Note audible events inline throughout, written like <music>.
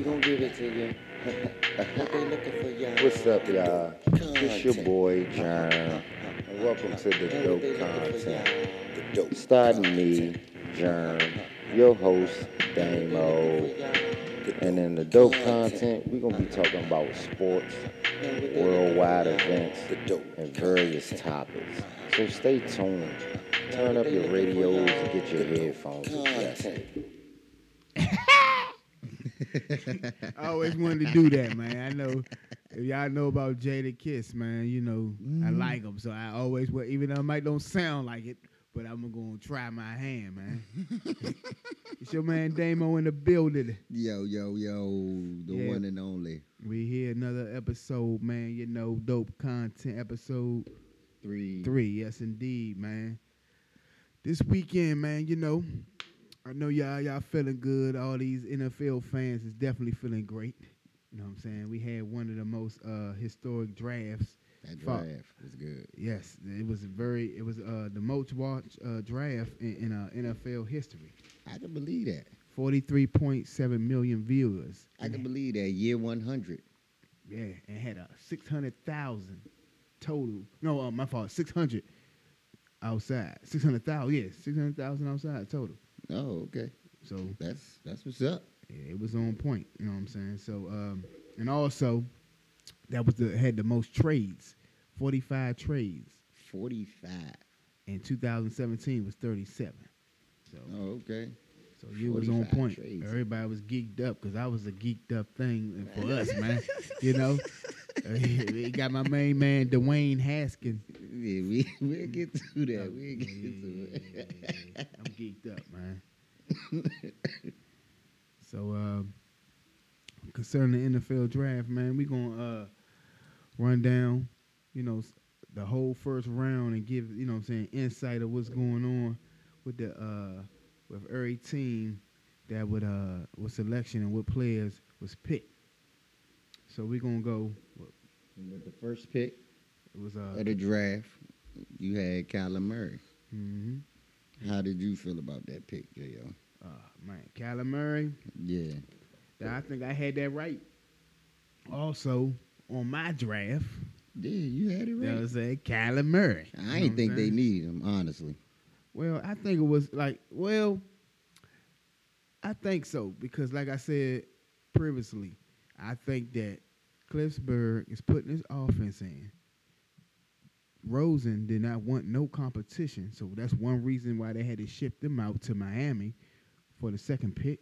we gonna give it to you. <laughs> what they looking for, y'all? What's up, y'all? It's your boy, John. And welcome to the Dope what they looking for, Content. The dope Starting me, John, your host, Damo. And in the Dope Content, we're going to be talking about sports, worldwide events, and various topics. So stay tuned. Turn up your radios and get your headphones adjusted. I always wanted to do that, man. I know if y'all know about Jadakiss, man. You know I mm-hmm. like them, so I always will. Even though it might don't sound like it, but I'm gonna try my hand, man. <laughs> it's your man Damo in the building. Yo, yo, yo, the Yeah. one and only. We here another episode, man. You know, dope content episode Three. three. Yes, indeed, man. This weekend, man. You know, I know y'all y'all feeling good. All these NFL fans is definitely feeling great. You know what I'm saying? We had one of the most uh, historic drafts. That draft was good. Yes, it was very. It was uh, the most watched uh, draft in, in uh, NFL history. I can believe that. Forty-three point seven million viewers. I can believe that. Year 100. Yeah, and had a six hundred thousand total. No, uh, my fault. Six hundred outside. Six hundred thousand. Yes, six hundred thousand outside total. Oh, okay. So That's that's what's up. yeah, it was on point. You know what I'm saying? So um, and also that was the had the most trades. Forty-five trades. 45. In 2017 was 37. So Oh, okay. so you was on point. trades. Everybody was geeked up because I was a geeked up thing for us, man. You know, <laughs> we got my main man Dwayne Haskins. Yeah, we we'll get to that. We'll get to it. I'm geeked up, man. so, um, concerning the NFL draft, man, we gonna uh, run down, you know, the whole first round and give, you know, what I'm saying, insight of what's going on with the uh, with every team that would uh was selection and what players was picked. So we're gonna go. With the first pick It was uh, of the draft, you had Kyler Murray. mhm. How did you feel about that pick, J.O.? uh man, Kyler Murray. Yeah. I think I had that right. Also, on my draft, Yeah, you had it right. you know what I'm right. saying? Kyler Murray. I what ain't think they needed him, honestly. Well, I think it was like, well, I think so because, like I said previously, I think that Cliffsburg is putting his offense in. Rosen did not want no competition, so that's one reason why they had to ship them out to Miami for the second pick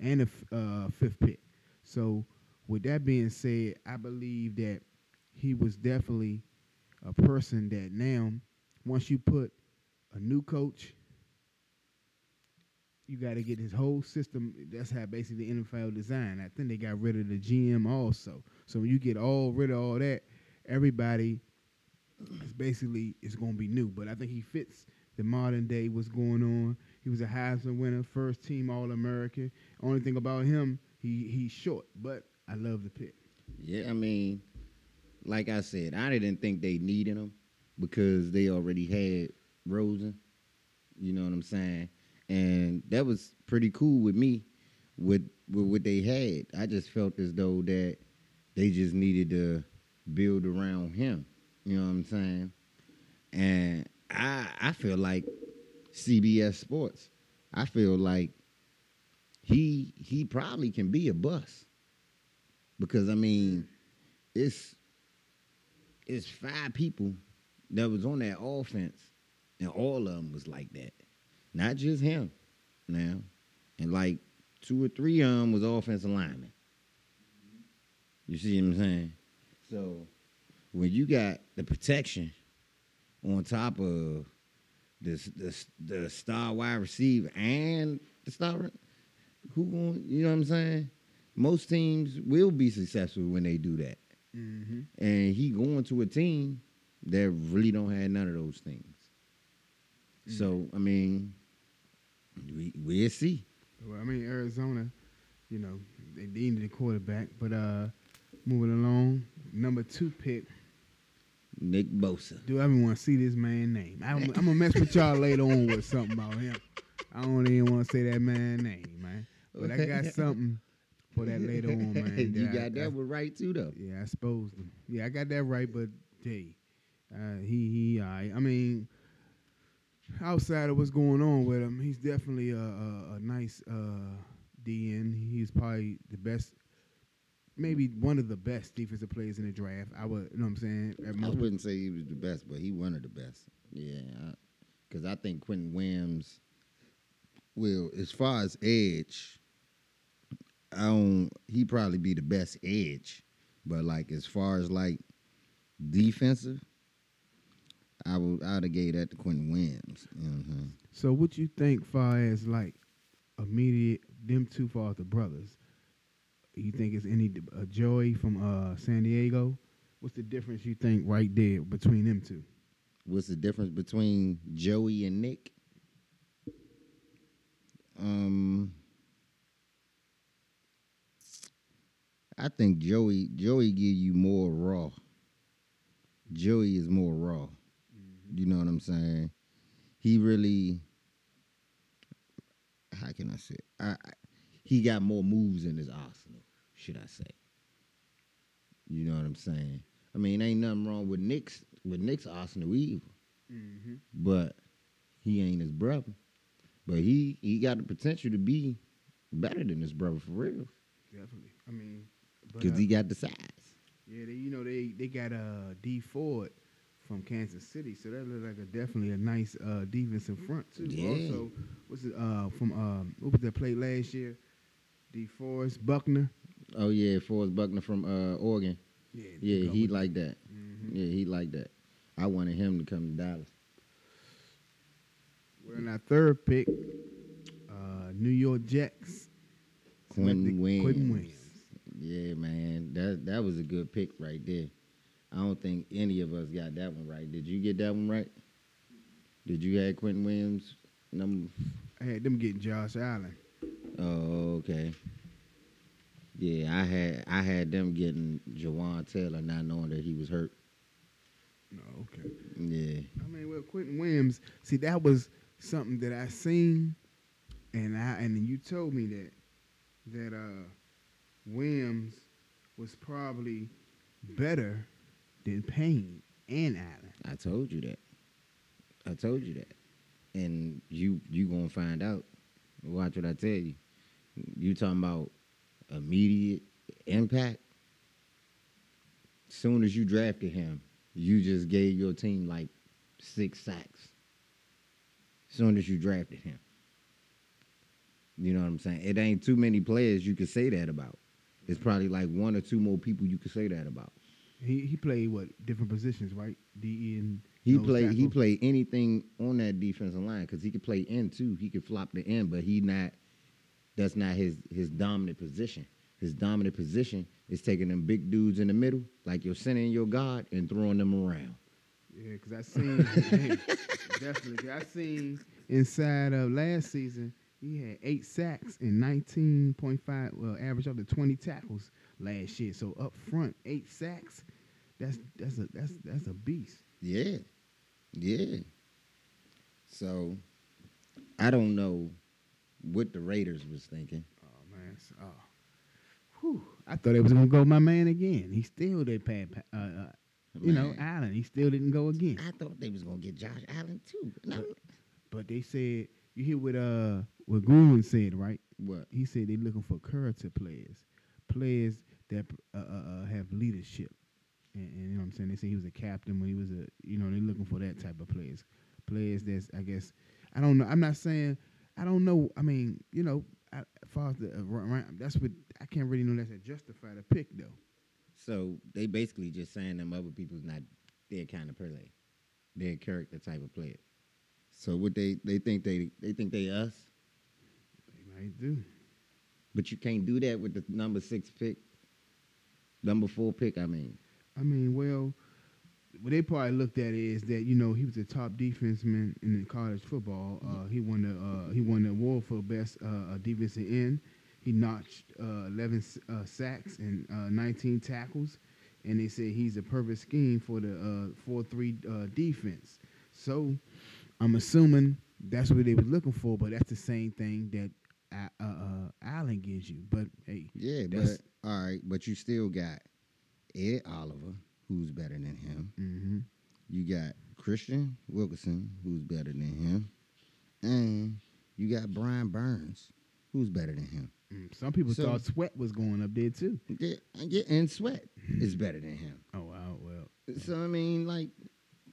and the uh, fifth pick. So, with that being said, I believe that he was definitely a person that now, once you put a new coach, you got to get his whole system. That's how basically the NFL designed. I think they got rid of the GM also. So when you get all rid of all that, everybody is basically is going to be new. But I think he fits the modern day what's going on. He was a Heisman winner, first team All American. Only thing about him, he he's short, but I love the pick. Yeah, I mean, like I said, I didn't think they needed him because they already had Rosen. You know what I'm saying? And that was pretty cool with me with with what they had. I just felt as though that they just needed to build around him. You know what I'm saying? And I I feel like CBS Sports. I feel like he he probably can be a bust because I mean, it's it's five people that was on that offense, and all of them was like that. Not just him, now, and like two or three of them was offensive linemen. You see what I'm saying? So when you got the protection on top of the the, the star wide receiver and the star, who going? You know what I'm saying? Most teams will be successful when they do that. Mm-hmm. And he going to a team that really don't have none of those things. So I mean, we we'll see. Well, I mean Arizona, you know, they needed a quarterback, but uh, moving along, number two pick. Nick Bosa. Do I even want to see this man name? I'm, I'm gonna mess with y'all later on with something about him. I don't even want to say that man name, man. But I got <laughs> something for that later on, man. <laughs> you got I- that one right too, though. Yeah, I suppose. Yeah, I got that right, but hey, uh, he he. I, I mean, outside of what's going on with him, he's definitely a a, a nice uh, DN. He's probably the best, maybe one of the best defensive players in the draft. I would, you know what I'm saying? At I wouldn't say he was the best, but he one of the best. Yeah, because I think Quinnen Williams will, as far as edge, I don't. He probably be the best edge, but like as far as like defensive, I would I'd have gave that to Quinnen Williams. You know what I'm saying? So what you think, far as like immediate them two far as the brothers? You think it's any uh, Joey from uh, San Diego? What's the difference you think right there between them two? What's the difference between Joey and Nick? Um, I think Joey Joey give you more raw. Joey is more raw. You know what I'm saying? He really, how can I say? it? I, I he got more moves in his arsenal. Should I say? You know what I'm saying? I mean, ain't nothing wrong with Nick's with Nick's arsenal either Mm-hmm. but he ain't his brother. But he he got the potential to be better than his brother for real, Definitely. I mean, because uh, he got the size. yeah, they, you know they they got uh, D Ford from Kansas City, so that looked like a definitely a nice uh, in front too. Yeah. Also, what's it uh, from um, what was that play last year? DeForest Buckner. Oh yeah, Forrest Buckner from uh, Oregon. Yeah, Yeah, he like that. hmm Yeah, he like that. I wanted him to come to Dallas. We're in our third pick, uh, New York Jets. Williams. Quinnen Williams. Yeah, man, that that was a good pick right there. I don't think any of us got that one right. Did you get that one right? Did you have Quinnen Williams number? I had them getting Josh Allen. Oh, okay. Yeah, I had I had them getting Jawaan Taylor, not knowing that he was hurt. No, okay. Yeah, I mean, well, Quinnen Williams. See, that was something that I seen, and I and you told me that that uh, Williams was probably better than Payne and Allen. I told you that. I told you that, and you you gonna find out. Watch what I tell you. You talking about immediate impact? Soon as you drafted him, you just gave your team like six sacks. Soon as you drafted him. You know what I'm saying? It ain't too many players you could say that about. It's probably like one or two more people you could say that about. He he played what different positions, right? D and He played. He played anything on that defensive line because he could play end too. He could flop the end, but he not. That's not his his dominant position. His dominant position is taking them big dudes in the middle, like your center and your guard, and throwing them around. Yeah, because I seen <laughs> hey, definitely. I seen inside of last season he had eight sacks and nineteen point five. Well, average up to twenty tackles last year. So up front, eight sacks. That's that's a that's that's a beast. Yeah, yeah. So, I don't know what the Raiders was thinking. Oh man, oh, whew. I thought it was gonna go my man again. He still did pad. Uh, uh, you know, Allen. He still didn't go again. I thought they was gonna get Josh Allen too. but No. But they said you hear what uh what Gruden said, right? What? He said they're looking for character players, players that uh, uh, uh, have leadership. And, and you know what I'm saying? They say he was a captain when he was a, you know, they're looking for that type of players. Players that's, I guess, I don't know. I'm not saying, I don't know. I mean, you know, I, as far as the, uh, that's what, I can't really know that's a justify the pick though. So they basically just saying them other people's not their kind of player, their character type of player. So what they they think they they think they us, They might do. But you can't do that with the number six pick, number four pick. I mean, I mean, well, what they probably looked at is that you know he was a top defenseman in college football. Uh, he won the uh, he won the award for best uh, uh, defensive end. He notched uh, 11 s- uh, sacks and uh, 19 tackles, and they said he's a perfect scheme for the 4-3 uh, defense. So I'm assuming that's what they were looking for, but that's the same thing that uh, uh, Allen gives you. But hey, Yeah, but all right, but you still got Ed Oliver, who's better than him. hmm You got Christian Wilkerson, who's better than him, and you got Brian Burns, who's better than him. mm, some people So- thought Sweat was going up there too. Yeah, yeah, and Sweat is better than him. <laughs> Oh wow, well, So I mean, like,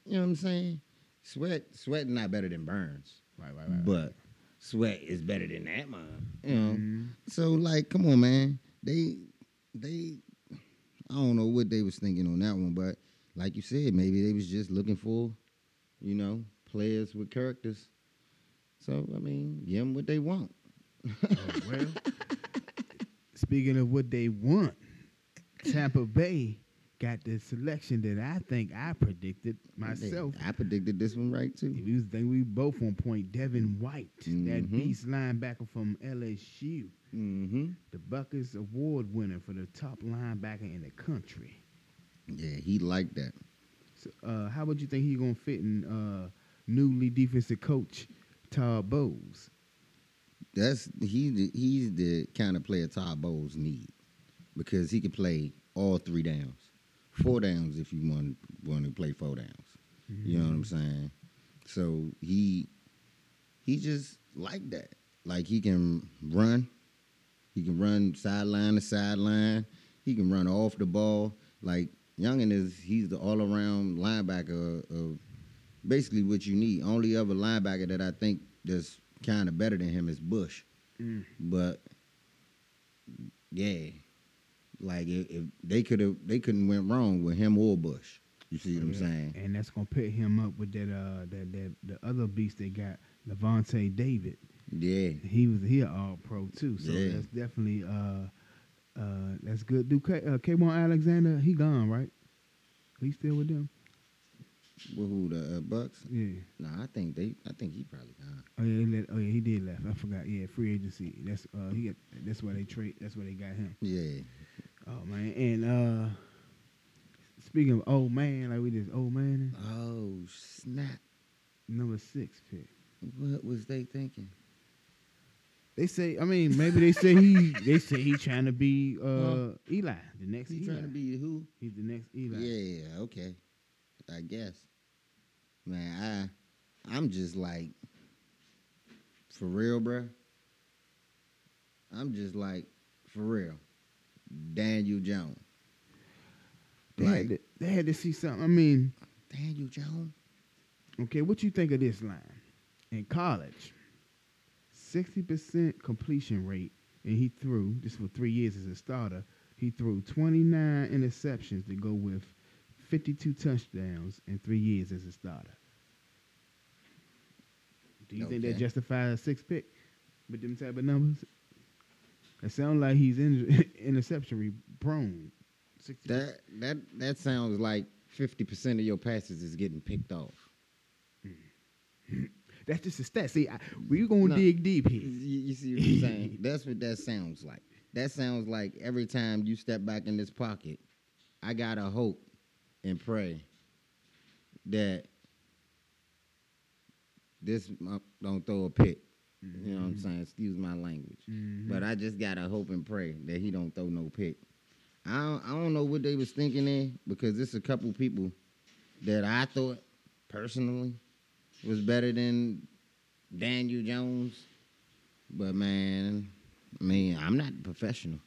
you know what I'm saying? Sweat, Sweat not better than Burns, right, right, right. but Sweat is better than that man. You know. Mhm. So like, come on, man. They, they, I don't know what they was thinking on that one, but like you said, maybe they was just looking for, you know, players with characters. So I mean, give them what they want. Oh, well, <laughs> speaking of what they want, Tampa Bay got the selection that I think I predicted myself. I predicted this one right too. If you think we both on point, Devin White, that Mhm. beast linebacker from LSU, Mm-hmm. the Butkus Award winner for the top linebacker in the country. Yeah, he liked that. So, uh, how would you think he gonna fit in uh, newly defensive coach Todd Bowles? That's he. He's the kind of player Todd Bowles need because he can play all three downs, four downs if you want want to play four downs. You know what I'm saying? So he he just like that. Like he can run. He can run sideline to sideline. He can run off the ball. Like Youngin is he's the all around linebacker of, of basically what you need. Only other linebacker that I think that's kind of better than him is Bush. Mm. But yeah, like if, if they could have they couldn't went wrong with him or Bush. You see what I'm saying? And that's gonna put him up with that uh that that the other beast they got, Lavonte David. Yeah. He was he all pro too. So Yeah. that's definitely uh uh that's good. Do K uh, Kwon Alexander, he gone, right? He still with them? With who the uh, Bucks? Yeah. Nah, I think they. I think he probably gone. Oh yeah, he let, oh yeah, he did left. I forgot. Yeah, free agency. That's uh he got, that's why they trade that's why they got him. Yeah. Oh man. And uh speaking of old man, like we just old man, Oh snap! number six pick. What was they thinking? They say, I mean, maybe they say he, <laughs> they say he trying to be uh, Eli, the next He Eli. trying to be who? He's the next Eli. Yeah. Okay. I guess. Man, I, I'm just like, for real, bro. I'm just like, for real, Daniel Jones. They, had to, they had to see something. I mean, Daniel Jones. okay, what you think of this line? In college, sixty percent completion rate, and he threw just for three years as a starter. He threw twenty nine interceptions to go with fifty two touchdowns in three years as a starter. Do you think that Okay. justifies a six pick with them type of numbers? It sounds like he's in, <laughs> interception prone. 60. That that that sounds like fifty percent of your passes is getting picked off. <laughs> That's just a stat. See, I, we gonna No. dig deep here. you see what I'm saying? <laughs> That's what that sounds like. That sounds like every time you step back in this pocket, I gotta hope and pray that this uh, don't throw a pick. You know what I'm saying? Excuse my language. Mhm. But I just gotta hope and pray that he don't throw no pick. I don't, I don't know what they was thinking there because it's a couple people that I thought personally was better than Daniel Jones. But man, I mean, I'm not professional.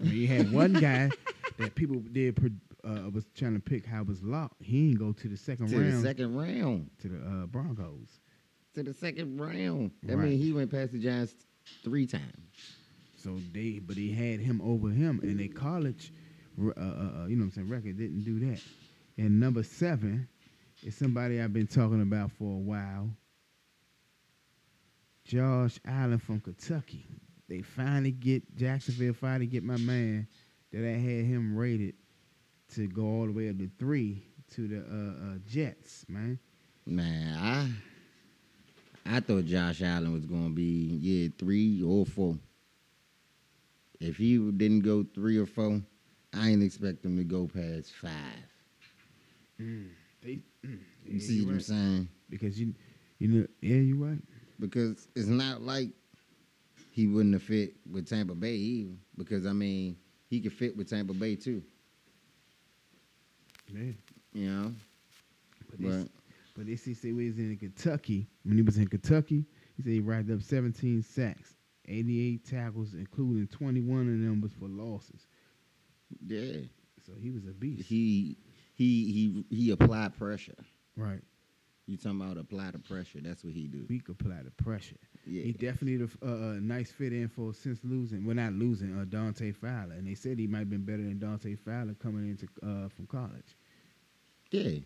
I mean, you had one guy <laughs> that people did uh, was trying to pick how was locked. He didn't go to the second To round the second round. to the uh, Broncos. To the second round. That Right. mean he went past the Giants three times. So they, but he had him over him, and they college, uh, uh, uh, you know what I'm saying, record didn't do that. And number seven is somebody I've been talking about for a while. Josh Allen from Kentucky. They finally get Jacksonville. Finally get my man that I had him rated to go all the way up to three to the uh, uh, Jets, man. Man, I I thought Josh Allen was gonna be yeah three or four. If he didn't go three or four, I ain't expect him to go past five. They, mm, You see what I'm saying? Because you, you know, yeah, you're right. Because it's not like he wouldn't have fit with Tampa Bay either. Because I mean, he could fit with Tampa Bay too. Yeah. You know, But but but this say said he was in Kentucky. When he was in Kentucky, he said he racked up 17 sacks, 88 tackles, including 21 of them was for losses. yeah, So he was a beast. he he he he applied pressure. right. You talking about apply the pressure? That's what he do. We could apply the pressure. Yeah, He definitely a uh, uh, nice fit in for since losing. Well, not losing. Uh, Dante Fowler, and they said he might have been better than Dante Fowler coming into uh, from college. yeah,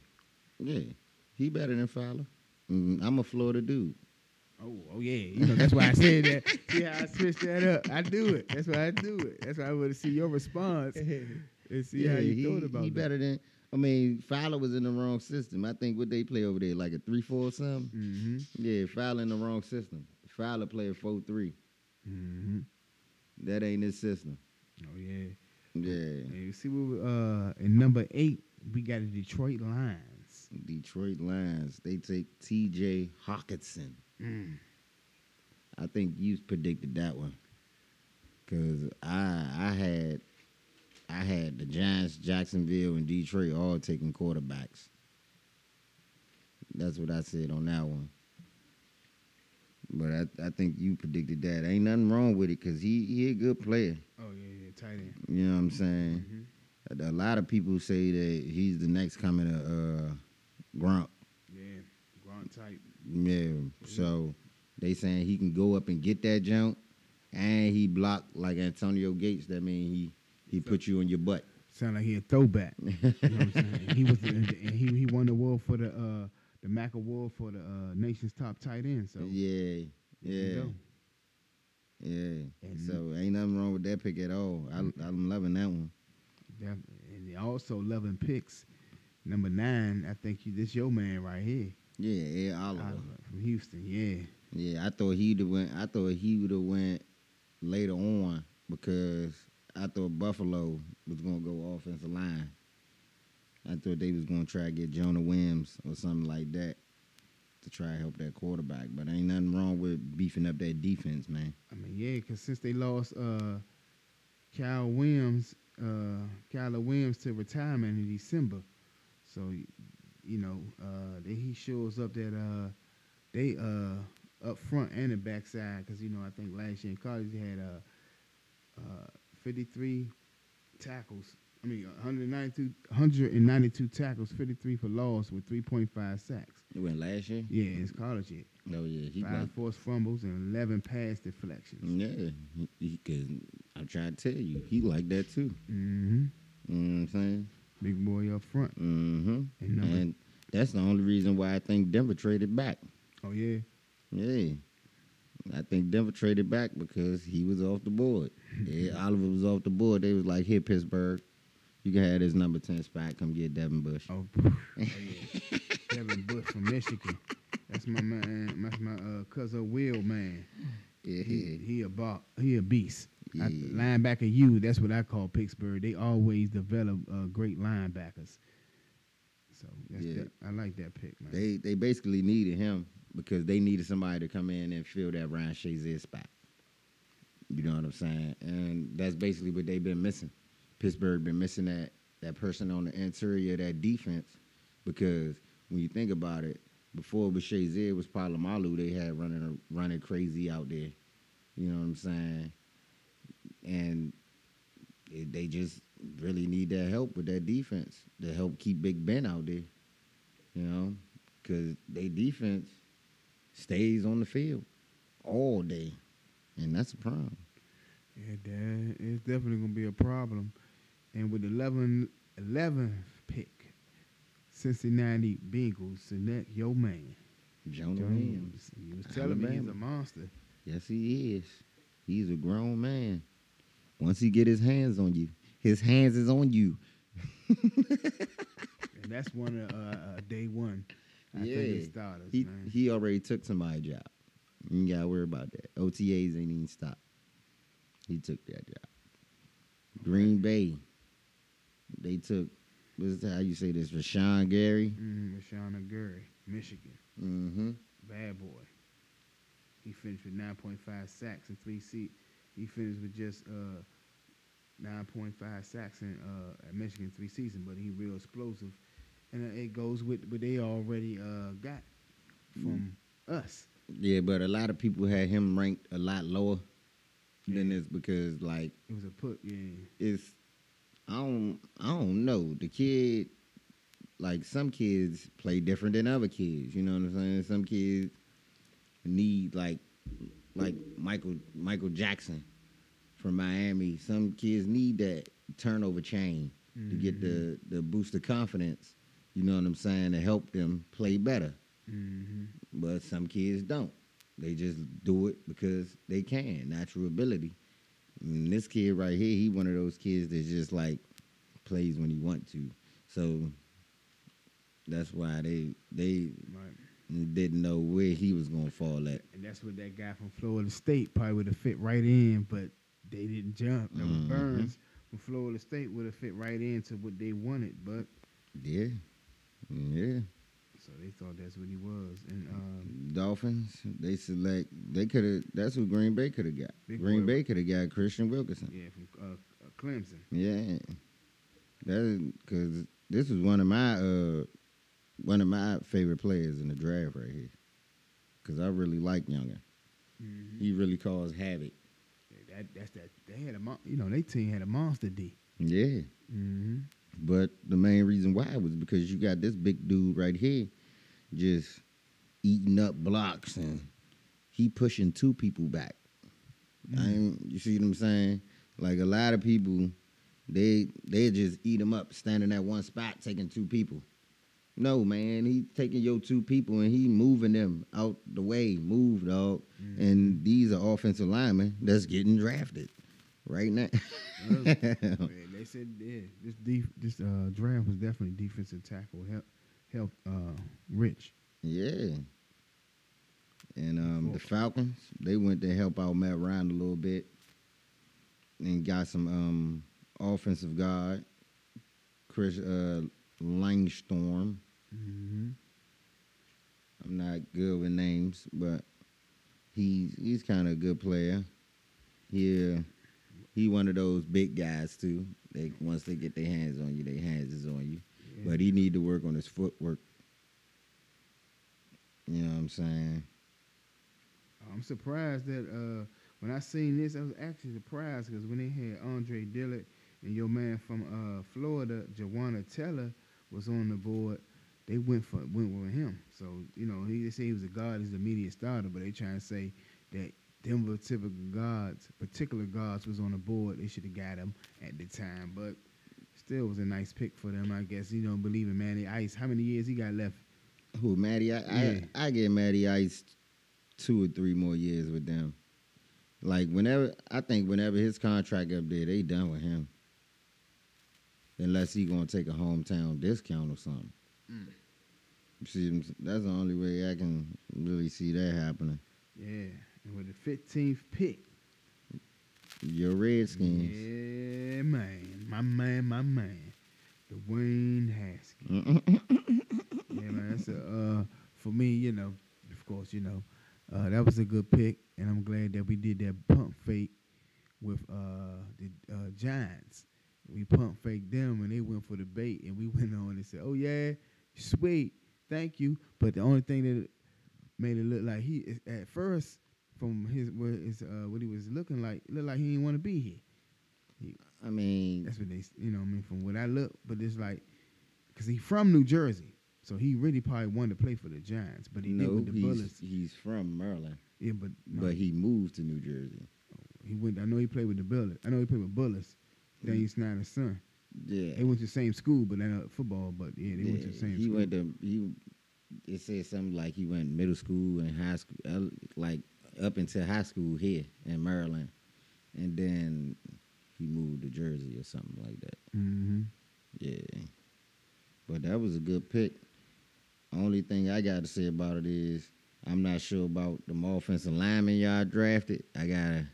yeah. He better than Fowler. Mm, I'm a Florida dude. Oh, oh yeah. You know that's why I said that. How I switched that up? I do it. That's why I do it. That's why I want to see your response <laughs> and see how you he, thought about it. he that. better than. I mean, Fowler was in the wrong system. I think what they play over there, like a three four or something. Mm-hmm. Yeah, Fowler in the wrong system. Fowler play a four three. Mm-hmm. That ain't his system. Oh yeah. Yeah, And you see what we- uh in number eight we got a Detroit Lions. Detroit Lions. They take T.J. Hockenson. Mm. I think you predicted that one. Cause I I had I had the Giants, Jacksonville, and Detroit all taking quarterbacks. That's what I said on that one. But I, I think you predicted that. Ain't nothing wrong with it because he, he a good player. Oh yeah, yeah, tight end. You know what I'm saying? Mm-hmm. A, a lot of people say that he's the next coming of uh, Grump. Yeah, Grant type. Yeah. So they saying he can go up and get that jump, and he blocked like Antonio Gates. That mean he he put you on your butt. Sound like he a throwback. You know what I'm saying? He was and he he won the award for the uh the Mac Award for the uh, nation's top tight end. So yeah, yeah, yeah. And- so ain't nothing wrong with that pick at all. I, I'm loving that one. Def- and also loving picks. Number nine, I think you this your man right here, Yeah, Ed Oliver. Oliver from Houston. Yeah, Yeah, I thought he'd have went. I thought he would have went later on because I thought Buffalo was gonna go offensive line. I thought they was gonna try to get Jonah Williams or something like that to try to help that quarterback. But ain't nothing wrong with beefing up that defense, man. I mean yeah, because since they lost uh Cal Williams, uh Kyler Williams to retirement in December, so you know uh they, he shows up that uh they uh up front and the backside because you know I think last year in college he had uh uh 53 tackles. I mean 192 192 tackles, 53 for loss with 3.5 sacks. It went last year. Yeah, it's college year. Oh yeah, he Five like forced fumbles and 11 pass deflections. yeah. He, he, cause I'm trying to tell you, he like that too. Mm-hmm. You know what I'm saying? Big boy up front. Mm-hmm. And And that's the only reason why I think Denver traded back. oh yeah, Yeah. I think Denver traded back because he was off the board. <laughs> yeah, Oliver was off the board. They was like, here, Pittsburgh, you can have this number 10 spot. Come get Devin Bush. oh, <laughs> oh yeah. Devin Bush from Michigan. That's my man. That's my uh, cousin Will man. Yeah, He, he a ball, he a beast. I, Yeah. linebacker you that's what I call Pittsburgh. They always develop uh, great linebackers. So that's Yeah. that, I like that pick, man. They they basically needed him because they needed somebody to come in and fill that Ryan Shazier spot. You know what I'm saying? And that's basically what they've been missing. Pittsburgh been missing that that person on the interior that defense because when you think about it, before it was Shazier, it was Polamalu they had running running crazy out there. You know what I'm saying? And it, they just really need that help with that defense to help keep Big Ben out there. You know, because they defense stays on the field all day, and that's a problem. Yeah, Dad, it's definitely gonna be a problem. And with 11, 11th pick, Cincinnati Bengals select your man. Jonah Williams. You was telling me he's a monster. Yes, he is. He's a grown man. Once he get his hands on you, his hands is on you. And that's one of uh, uh, day one. I think it Yeah. He man. he already took somebody's job. You gotta worry about that. OTAs ain't even stopped. He took that job. Green Bay. They took. What's how you say this? Rashan Gary. mm, Rashan Gary, Michigan, Mm-hmm. bad boy. He finished with 9.5 sacks and three seat. He finished with just uh, 9.5 sacks in uh, at Michigan three seasons, but he real explosive, and uh, it goes with what they already uh, got from us. Yeah, but a lot of people had him ranked a lot lower than this because like It was a put, yeah. it's I don't I don't know. The kid like some kids play different than other kids, you know what I'm saying? Some kids need like like Michael Michael Jackson from Miami. Some kids need that turnover chain to get the the boost of confidence, you know what I'm saying, to help them play better. Mm-hmm. But some kids don't. They just do it because they can, natural ability. And this kid right here, he one of those kids that just like plays when he want to. So that's why they they Right. Didn't know where he was gonna fall at. And that's what that guy from Florida State probably would have fit right in, but they didn't jump. That was Mhm. Burns from Florida State would have fit right into what they wanted, but Yeah, yeah. so they thought that's what he was. And um, Dolphins, they select. They could have. That's what Green Bay could have got. Green. Bay could have got Christian Wilkerson. yeah, from uh, uh, Clemson. Yeah, that because this is one of my uh one of my favorite players in the draft right here. Because I really like Younger. Mm-hmm. He really caused havoc. That that's that. They had a mon- you know they team had a monster D. Yeah, Mm-hmm. but the main reason why was because you got this big dude right here, just eating up blocks and he pushing two people back. I ain't, you see what I'm saying? Like a lot of people, they they just eat them up, standing at one spot, taking two people. No, man, he taking your two people and he moving them out the way. Move, dog. And these are offensive linemen that's getting drafted right now. Yeah, <laughs> they said yeah, this def- this uh, draft was definitely defensive tackle help help uh, rich. yeah. And um, the Falcons, they went to help out Matt Ryan a little bit and got some um, offensive guard, Chris uh, Langstorm. Mm-hmm. I'm not good with names, but he's he's kind of a good player. Yeah, he one of those big guys too. They once they get their hands on you, their hands is on you. But he need to work on his footwork. You know what I'm saying? I'm surprised that uh, when I seen this, I was actually surprised because when they had Andre Dillard and your man from uh, Florida, Jawaan Taylor, was on the board, they went for went with him. So you know, he they say he was a god. he's the media starter, but they trying to say that Denver typical gods, particular gods, was on the board. They should have got him at the time, but still was a nice pick for them. I guess you don't believe in Matty Ice. How many years he got left? Who Matty? I, Yeah. I I get Matty Ice two or three more years with them. Like whenever I think whenever his contract up there, they done with him. Unless he gonna take a hometown discount or something. You See, what I'm s- that's the only way I can really see that happening. Yeah, and with the 15th pick. Your Redskins. Yeah, man. My man, my man. Dwayne Haskins. <laughs> Yeah, man. That's a, uh, for me, you know, of course, you know, uh, that was a good pick, and I'm glad that we did that pump fake with uh, the uh, Giants. We pump faked them, and they went for the bait, and we went on and said, "Oh yeah, sweet, thank you." But the only thing that made it look like he, at first, from his what is uh, what he was looking like, it looked like he didn't want to be here. I mean, That's what they, you know, I mean, from what I look. But it's like, cause he from New Jersey, so he really probably wanted to play for the Giants, but he did no, with the he's Bullis. he's from Maryland, Yeah, but no, but he moved to New Jersey. he went. I know he played with the Bullis. I know he played with Bullis. Mm-hmm. Daniel Snyder's son. Yeah, They went to the same school, but not football. But yeah, they went to the same he school. went to he. It said something like he went middle school and high school, uh, like up until high school here in Maryland, and then he moved to Jersey or something like that. hmm Yeah, but that was a good pick. Only thing I got to say about it is I'm not sure about the offensive linemen y'all drafted. I gotta.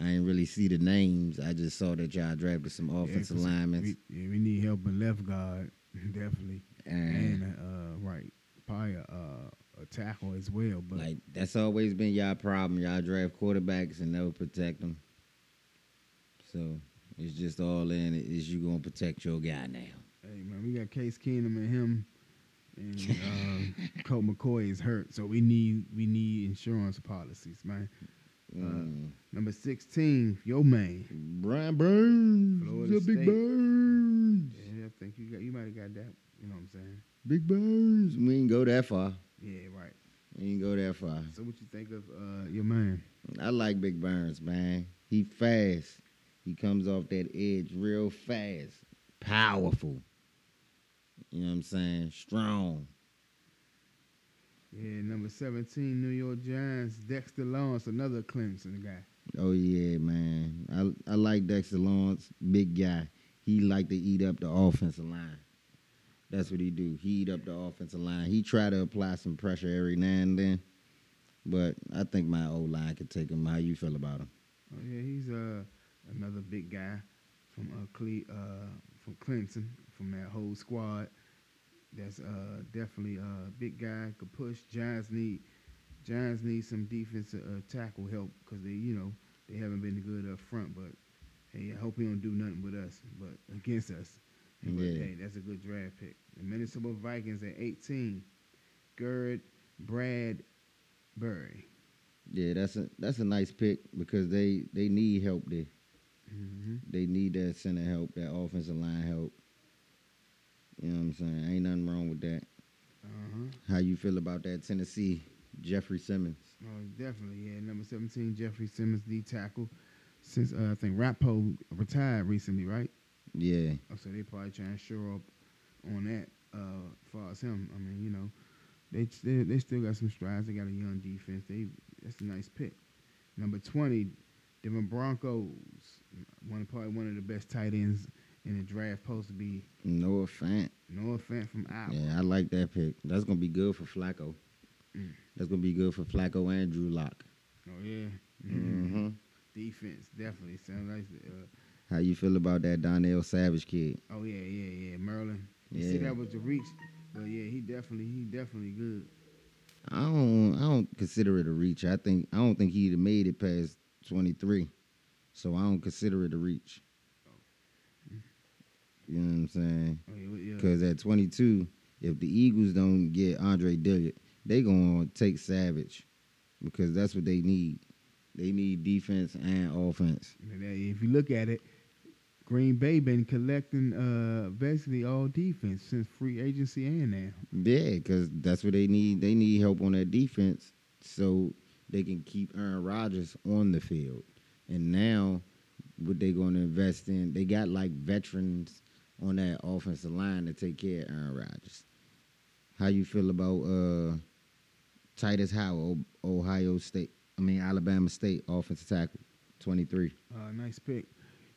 I didn't really see the names. I just saw that y'all drafted some offensive linemen. We, yeah, we need help in left guard, <laughs> definitely, and and uh, right, probably a, uh, a tackle as well. But Like that's always been y'all problem. Y'all draft quarterbacks and never protect them. So it's just all in. Is you gonna protect your guy now? hey man, we got Case Keenum and him, and <laughs> uh, Colt McCoy is hurt, so we need we need insurance policies, man. Mm. Number sixteen, your man. Brian Burns, Florida the big Burns, Yeah, I think you got you might have got that. You know what I'm saying? big Burns. We ain't go that far. Yeah, right. We ain't go that far. So what you think of uh, your man? I like Big Burns, man. He fast. He comes off that edge real fast. Powerful. You know what I'm saying? Strong. Yeah, number seventeen, New York Giants, Dexter Lawrence, another Clemson guy. Oh yeah, man. I I like Dexter Lawrence, big guy. He like to eat up the offensive line. That's what he do. He eat up the offensive line. He try to apply some pressure every now and then, but I think my old line could take him. How you feel about him? Oh yeah, he's uh another big guy from uh, Cle- uh from Clemson, from that whole squad. That's uh definitely a big guy could push. Giants need Giants need some defensive uh, tackle help because they you know they haven't been good up front. But hey, I hope he don't do nothing with us, but against us. But, Yeah. hey, that's a good draft pick. The Minnesota Vikings at 18, Garrett Bradbury. Yeah, that's a that's a nice pick because they they need help there. Mm-hmm. They need that center help, that offensive line help. You know what I'm saying? Ain't nothing wrong with that. Uh-huh. How you feel about that Tennessee Jeffrey Simmons? Oh, definitely, yeah. Number 17, Jeffrey Simmons, D tackle. Since uh, I think Rappo retired recently, right? Yeah, Oh, so they probably trying to shore up on that. Uh, as far as him, I mean, you know, they still they still got some strides. They got a young defense. They that's a nice pick. Number 20, Denver Broncos. One probably one of the best tight ends in the draft. Supposed to be Noah Fant. Noah Fant from Iowa. Yeah, I like that pick. That's gonna be good for Flacco. Mm. That's gonna be good for Flacco and Drew Lock. Oh yeah. Mm-hmm. Defense definitely sounds like. Uh, How you feel about that Darnell Savage kid? Oh yeah, yeah, yeah. Merlin. You see that was the reach, but yeah, he definitely, he definitely good. I don't I don't consider it a reach. I think I don't think he'd have made it past 23. So I don't consider it a reach. You know what I'm saying? Oh, yeah. Because at 22, if the Eagles don't get Andre Dillard, they going to take Savage because that's what they need. They need defense and offense. If you look at it, Green Bay been collecting uh basically all defense since free agency and now. Yeah, because that's what they need. They need help on that defense so they can keep Aaron Rodgers on the field. And now, what they going to invest in? They got like veterans on that offensive line to take care of Aaron Rodgers. How you feel about uh, Titus O- Ohio State? I mean Alabama State offensive tackle, twenty three. Uh, nice pick.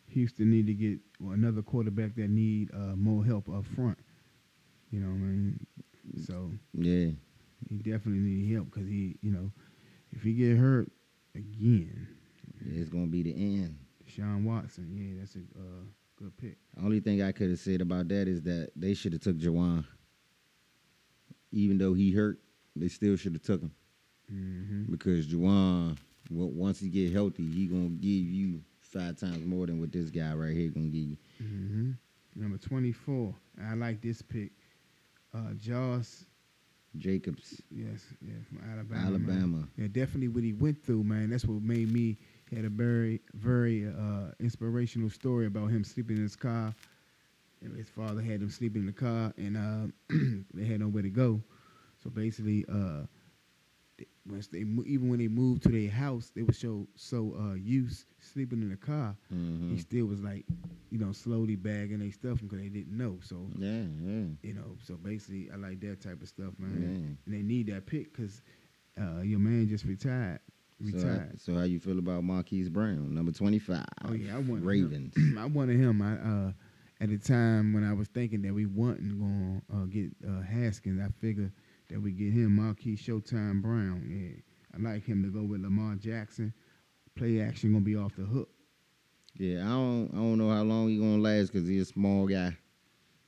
Houston need to get well, another quarterback that need uh, more help up front. You know what I mean? So Yeah, he definitely need help because he, you know, if he get hurt again, it's gonna be the end. Sean Watson, yeah, that's a uh, good pick. Only thing I could have said about that is that they should have took Jawaan. Even though he hurt, they still should have took him Mm-hmm. because Jawaan, wa- once he get healthy, he gonna give you five times more than what this guy right here gonna give you. hmm Number 24. I like this pick. Uh, Joss, Jacobs, yes, yeah, from Alabama. man. Alabama. Yeah, definitely what he went through, man. That's what made me had a very, very uh, inspirational story about him sleeping in his car. And his father had him sleeping in the car, and uh, <clears throat> they had nowhere to go. So basically, uh, they, once they even when they moved to their house, they were so so uh, used sleeping in the car. Mhm. He still was like, you know, slowly bagging their stuff because they didn't know. So Yeah, yeah. you know, so basically, I like that type of stuff, man. Yeah. And they need that pick because uh, your man just retired. So, Retired. how- so how you feel about Marquise Brown, number twenty five? oh yeah, I wanted Ravens. Him. <clears throat> I wanted him. I uh, at the time when I was thinking that we wasn't going to uh, get uh, Haskins, I figured that we get him Marquise Showtime Brown. Yeah, I like him to go with Lamar Jackson. Play action gonna be off the hook. Yeah, I don't I don't know how long he gonna last because he's a small guy,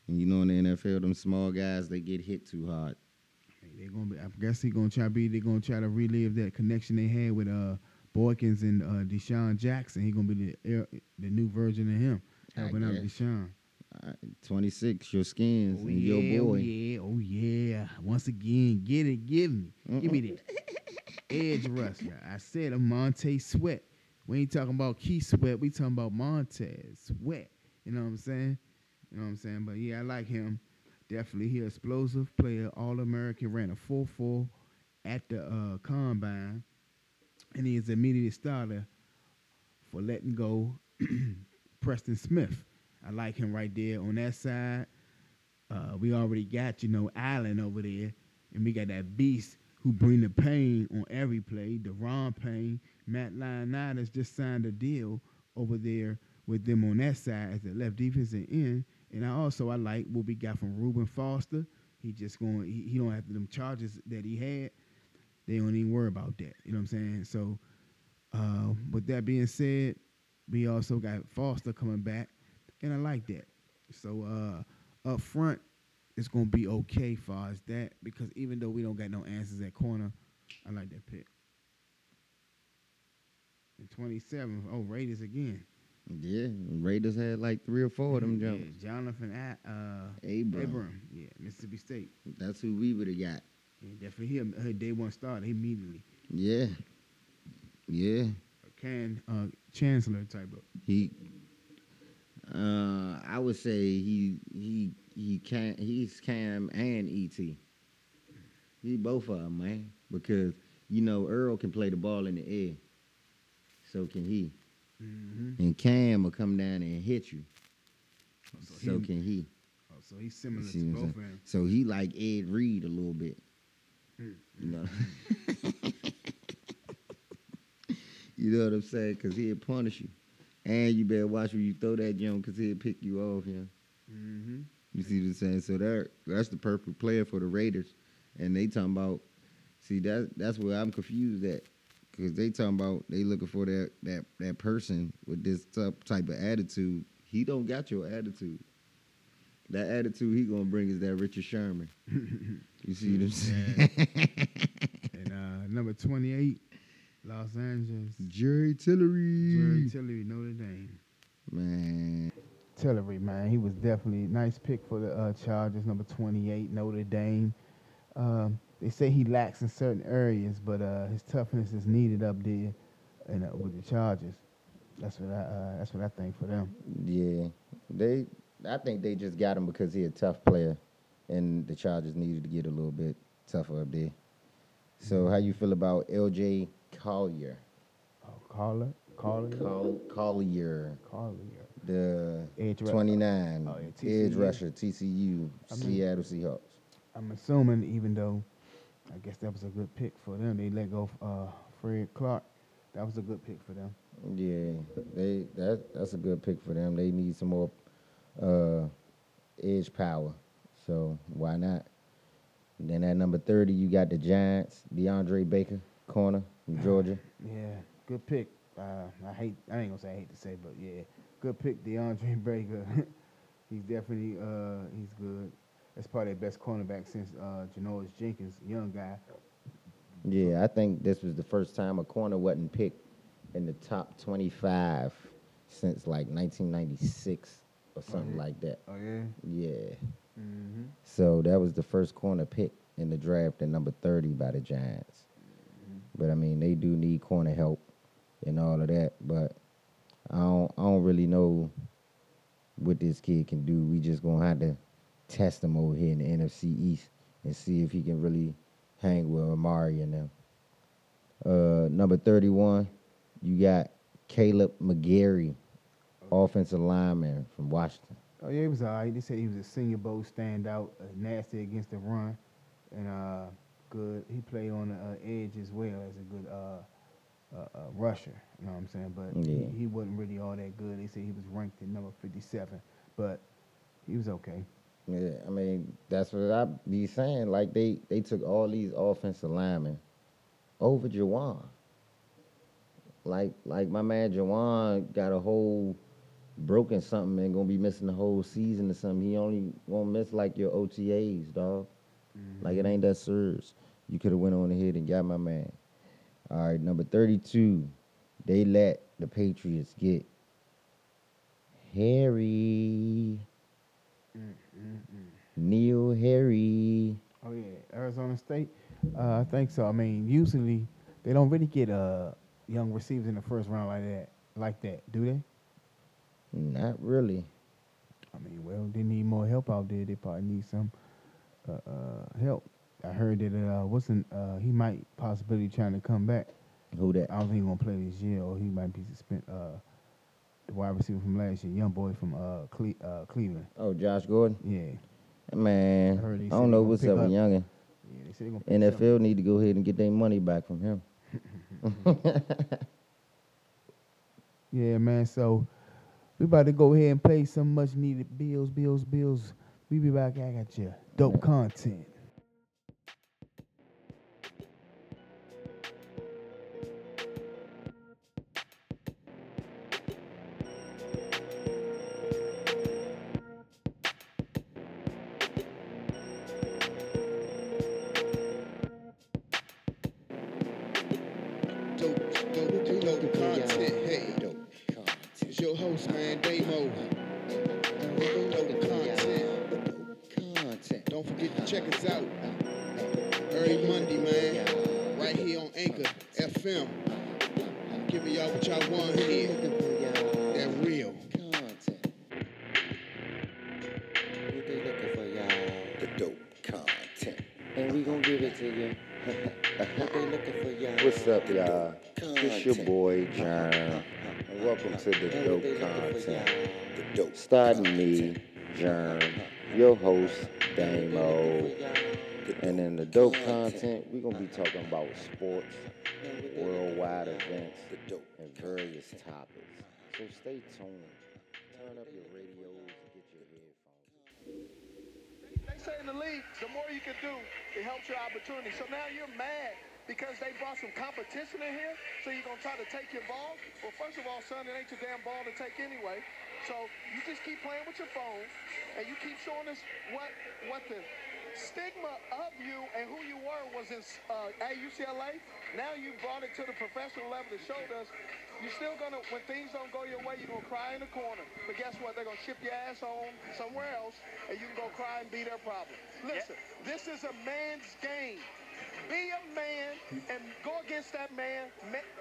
and you know in the NFL them small guys they get hit too hard. Hey, they're gonna be. I guess he's gonna try to be. They're gonna try to relive that connection they had with uh Boykins and uh DeSean Jackson. He's gonna be the air- the new version of him, helping out. DeSean. Uh, 26, your skins, Oh and yeah, your oh yeah, oh yeah. Once again, get it, give me, give me that edge rusher. I said a Monte Sweat. We ain't talking about Key Sweat. We talking about Montez Sweat. You know what I'm saying? You know what I'm saying? But yeah, I like him. Definitely, he explosive player, All American, ran a 4-4 at the uh, combine, and he is immediate starter for letting go <clears throat> Preston Smith. I like him right there on that side. Uh, we already got you know Allen over there, and we got that beast who bring the pain on every play. Da'Ron Payne, Matt Ioannidis just signed a deal over there with them on that side as the left defensive end. And I also I like what we got from Reuben Foster. He just going he, he don't have them charges that he had. They don't even worry about that. You know what I'm saying? So uh, with that being said, we also got Foster coming back, and I like that. So uh, up front, it's gonna be okay far as that because even though we don't got no answers at corner, I like that pick. And 27, oh Raiders again. Yeah, Raiders had like three or four of them Yeah, jumps. Jonathan A- uh, Abram. Abram, yeah, Mississippi State. That's who we would have got. Yeah, definitely he a a day one starter immediately. Yeah. Yeah. A can uh, Chancellor type of. He uh I would say he he he can he's Kam and ET. He both of them, man. Because you know Earl can play the ball in the air. So can he. Mm-hmm. And Kam will come down and hit you. So, So he, can he. oh, so he's similar to both of them. So he like Ed Reed a little bit. Mm. You know. <laughs> you know what I'm saying? Cause he'll punish you. And you better watch when you throw that jump because he'll pick you off, yeah. Mm-hmm. You see what I'm saying? So that that's the perfect player for the Raiders. And they talking about see that that's where I'm confused at. Cause they talking about they looking for that that that person with this type type of attitude. He don't got your attitude. That attitude he gonna bring is that Richard Sherman. <laughs> You see what I'm saying? <laughs> And uh, number 28, Los Angeles. Jerry Tillery. Jerry Tillery, Notre Dame. Man. Tillery, man, he was definitely a nice pick for the uh, Chargers. Number 28, Notre Dame. Um, they say he lacks in certain areas, but uh, his toughness is needed up there, and uh, with the Chargers. That's what I. Uh, that's what I think for them. Yeah, they. I think they just got him because he a tough player, and the Chargers needed to get a little bit tougher up there. So how you feel about L.J. Collier? Oh, Carla, Carla, Col- Collier, Carla. the Edge 29 Oh, yeah, edge rusher, TCU, I mean- Seattle Seahawks. I'm assuming, even though I guess that was a good pick for them, they let go of uh, Fred Clark. That was a good pick for them. Yeah, they that that's a good pick for them. They need some more uh, edge power, so why not? Then at number thirty, you got the Giants, DeAndre Baker, corner from <sighs> Georgia. Yeah, good pick. Uh, I hate. I ain't gonna say I hate to say, but yeah, good pick, DeAndre <laughs> Baker. he's definitely uh, he's good. That's probably their best cornerback since uh, Janoris Jenkins, young guy. Yeah, I think this was the first time a corner wasn't picked in the top twenty-five since like 1996 or something yeah. like that. Oh yeah. Yeah. Mm-hmm. So that was the first corner pick in the draft at number 30 by the Giants. But I mean, they do need corner help and all of that. But I don't, I don't really know what this kid can do. We just gonna have to test him over here in the NFC East and see if he can really hang with Amari and them. Uh, number 31, you got Kaleb McGary, offensive lineman from Washington. Oh yeah, he was all right. They said he was a Senior Bowl standout, uh, nasty against the run, and uh, good. He played on the uh, edge as well as a good uh, uh, uh, rusher. You know what I'm saying? But Yeah. he, he wasn't really all that good. They said he was ranked at number 57, but he was okay. Yeah, I mean that's what I be saying. Like they they took all these offensive linemen over Jawaan. Like like my man Jawaan got a whole broken something and gonna be missing the whole season or something. He only won't miss like your OTAs, dog. Like it mm-hmm. ain't that serious. You could have went on ahead and got my man. All right, number 32. They let the Patriots get Harry. N'Keal Harry. Oh yeah, Arizona State. Uh, I think so. I mean, usually they don't really get uh young receivers in the first round like that, like that, do they? Not really. I mean, well, they need more help out there. They probably need some uh, uh, help. I heard that uh, wasn't uh, he might possibly trying to come back. Who that? I don't think he's gonna play this year, or he might be suspended. Uh, the wide receiver from last year, young boy from uh, Cle- uh Cleveland. Oh, Josh Gordon. Yeah, Man, I I don't know what's up with Youngin. yeah. They said they. NFL need to go ahead and get their money back from him. <laughs> Yeah, man. So we about to go ahead and play some much needed bills, bills, bills. We be back. I got you dope content. Dope content, we're gonna be talking about sports, worldwide events, and various topics. So stay tuned. Turn up your radios and get your headphones. They say in the league, the more you can do, it helps your opportunity. So now you're mad because they brought some competition in here, so you're gonna try to take your ball. Well, first of all, son, it ain't your damn ball to take anyway. So you just keep playing with your phone, and you keep showing us what what the stigma of you and who you were was in uh, at UCLA. Now you brought it to the professional level to show us. You're still gonna, when things don't go your way, you're gonna cry in the corner. But guess what? They're gonna ship your ass home somewhere else, and you can go cry and be their problem. Listen, this is a man's game. Be a man and go against that man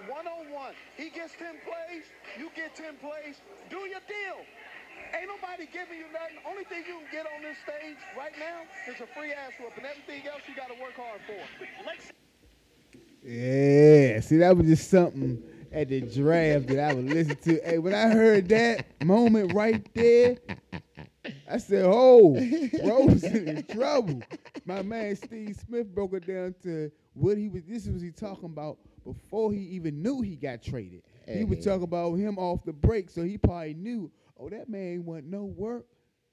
one on one. He gets 10 plays, you get 10 plays. Do your deal. Ain't nobody giving you nothing. Only thing you can get on this stage right now is a free ass whooping. Everything else you got to work hard for. Yeah, see, that was just something at the draft that I would listen to. Hey, when I heard that moment right there, I said, "Oh, Rosen in trouble." My man Steve Smith broke it down to what he was. This was he talking about before he even knew he got traded. He was Hey. talking about him off the break, so he probably knew. Oh, that man want no work.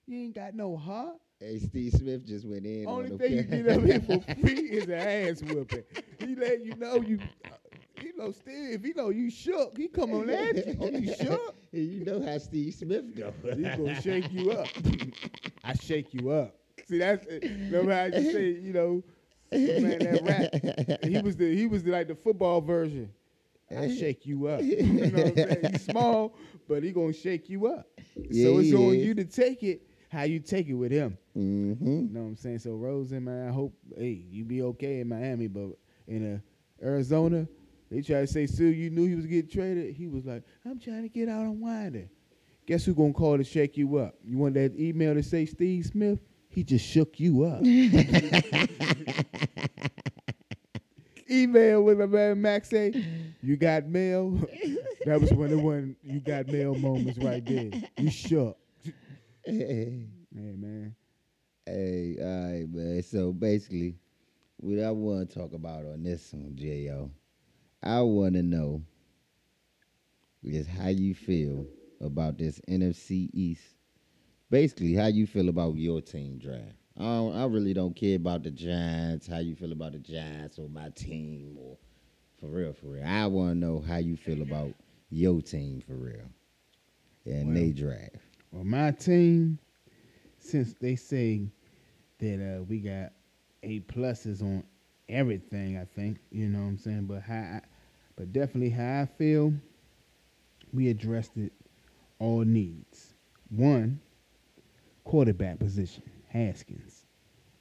He ain't got no heart. Hey, Steve Smith just went in. Only on thing you get up here for <laughs> free is an ass whooping. He let you know you, uh, you know, Steve. If he know you shook, he come on at you. <laughs> Oh, you shook? You know how Steve Smith go. He gonna <laughs> shake you up. I shake you up. See, that's remember how you say, you know, man, that rap. He was the he was the, like the football version. I shake you up. <laughs> you know what I'm saying? He's small, but he gonna shake you up. Yeah, so it's on is. you to take it how you take it with him. Mm-hmm. You know what I'm saying? So Rosen, man, I hope hey you be okay in Miami, but in uh, Arizona, they try to say, Sue, you knew he was getting traded. He was like, I'm trying to get out on Winder. Guess who gonna call to shake you up? You want that email to say Steve Smith? He just shook you up. <laughs> <laughs> email with my man Max say, <laughs> you got mail. <laughs> that was one of the one you got mail moments right there. You shook. hey, <laughs> Hey man. Hey, all right, man. So basically, what I want to talk about on this one, Jo, I want to know is how you feel about this NFC East. Basically, how you feel about your team draft. I, don't, I really don't care about the Giants. How you feel about the Giants or my team or for real, for real. I want to know how you feel about your team for real and Well, they draft. Well, my team, since they say that uh, we got A pluses on everything. I think you know what I'm saying, but how, I, but definitely how I feel. We addressed it all needs. One, quarterback position, Haskins.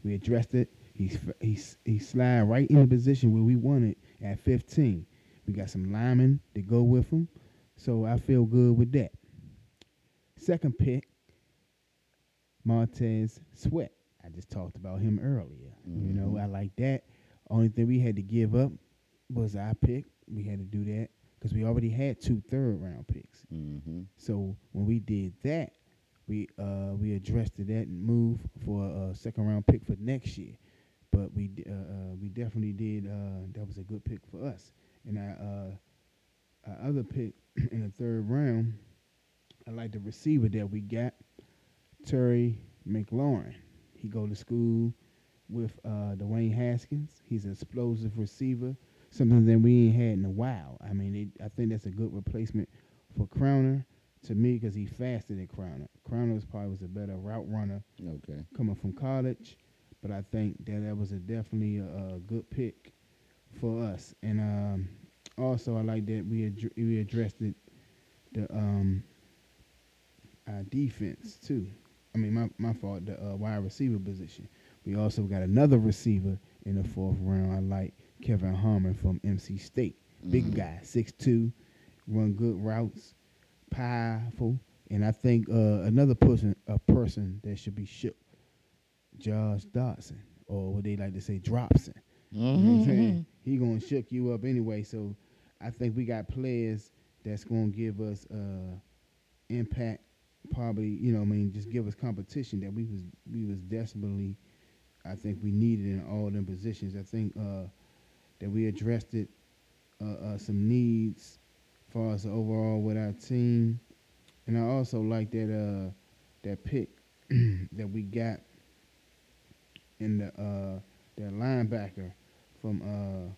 We addressed it. He's he's he slide right in the position where we wanted at 15. We got some linemen to go with him, so I feel good with that. Second pick, Montez Sweat. I just talked about him earlier. You know, I like that. Only thing we had to give up was our pick. We had to do that because we already had two third round picks. Mm-hmm. So when we did that, we uh we addressed that and moved for a second round pick for next year. But we d- uh, uh we definitely did uh that was a good pick for us. And our uh our other pick <clears throat> in the third round, I like the receiver that we got, Terry McLaurin. He go to school with uh Dwayne Haskins. He's an explosive receiver, something that we ain't had in a while. I mean, it, I think that's a good replacement for Crowder to me because he's faster than Crowder. Crowder was probably was a better route runner Okay. coming from college, but I think that that was a definitely a, a good pick for us. And um, also, I like that we ad- we addressed it the um our defense too. I mean, my my fault. The uh, wide receiver position. We also got another receiver in the fourth round. I like Kelvin Harmon from NC State. Big guy, six two, run good routes, powerful, and I think uh, another person a person that should be shook, Josh Doctson, or what they like to say, Dropson. You know what I'm saying? He gonna shook you up anyway. So I think we got players that's gonna give us uh impact. Probably, you know, I mean, just give us competition that we was we was desperately, I think we needed in all them positions. I think uh that we addressed it, uh, uh some needs, far as overall with our team, and I also like that uh that pick <clears throat> that we got in the uh that linebacker from uh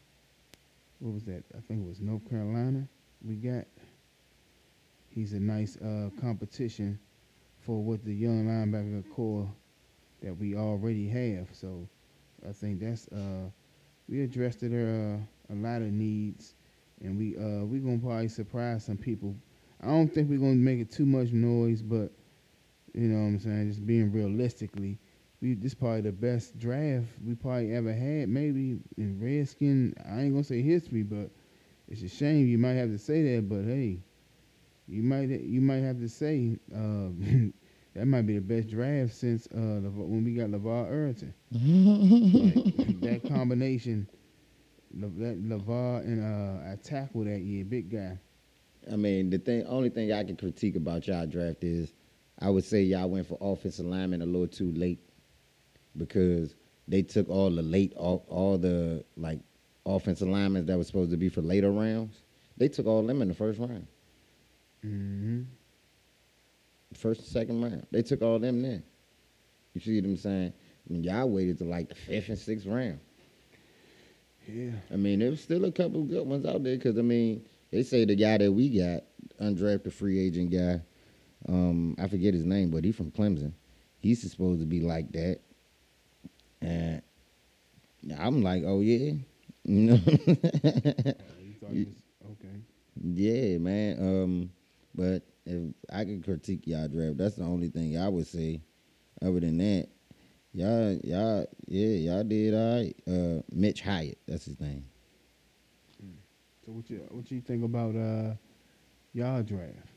what was that? I think it was North Carolina. We got. He's a nice uh competition for what the young linebacker core that we already have. So I think that's uh we addressed it uh, a lot of needs and we uh we gonna probably surprise some people. I don't think we're gonna make it too much noise, but you know what I'm saying, just being realistically, we this probably the best draft we probably ever had, maybe in Redskin. I ain't gonna say history, but it's a shame you might have to say that. But hey, you might you might have to say uh, <laughs> that might be the best draft since uh, when we got LeVar Arrington. <laughs> Like, that combination, Le- LeVar and uh, I tackle that year, big guy. I mean, the thing, only thing I can critique about y'all draft is, I would say y'all went for offensive lineman a little too late, because they took all the late, all, all the like offensive linemen that was supposed to be for later rounds. They took all them in the first round, Mm-hmm. first and second round. They took all them then. You see what I'm saying? I mean, y'all waited to like the fifth and sixth round. Yeah. I mean, there's still a couple good ones out there because I mean, they say the guy that we got, undrafted free agent guy, um, I forget his name, but he from Clemson. He's supposed to be like that, and I'm like, oh yeah, <laughs> you know, Oh, you thought You- it was okay. yeah, man. Um, but if I could critique y'all draft, that's the only thing I would say. Other than that, y'all, y'all, yeah, y'all did all right. Uh, Mitch Hyatt, that's his name. So what you what you think about uh y'all draft?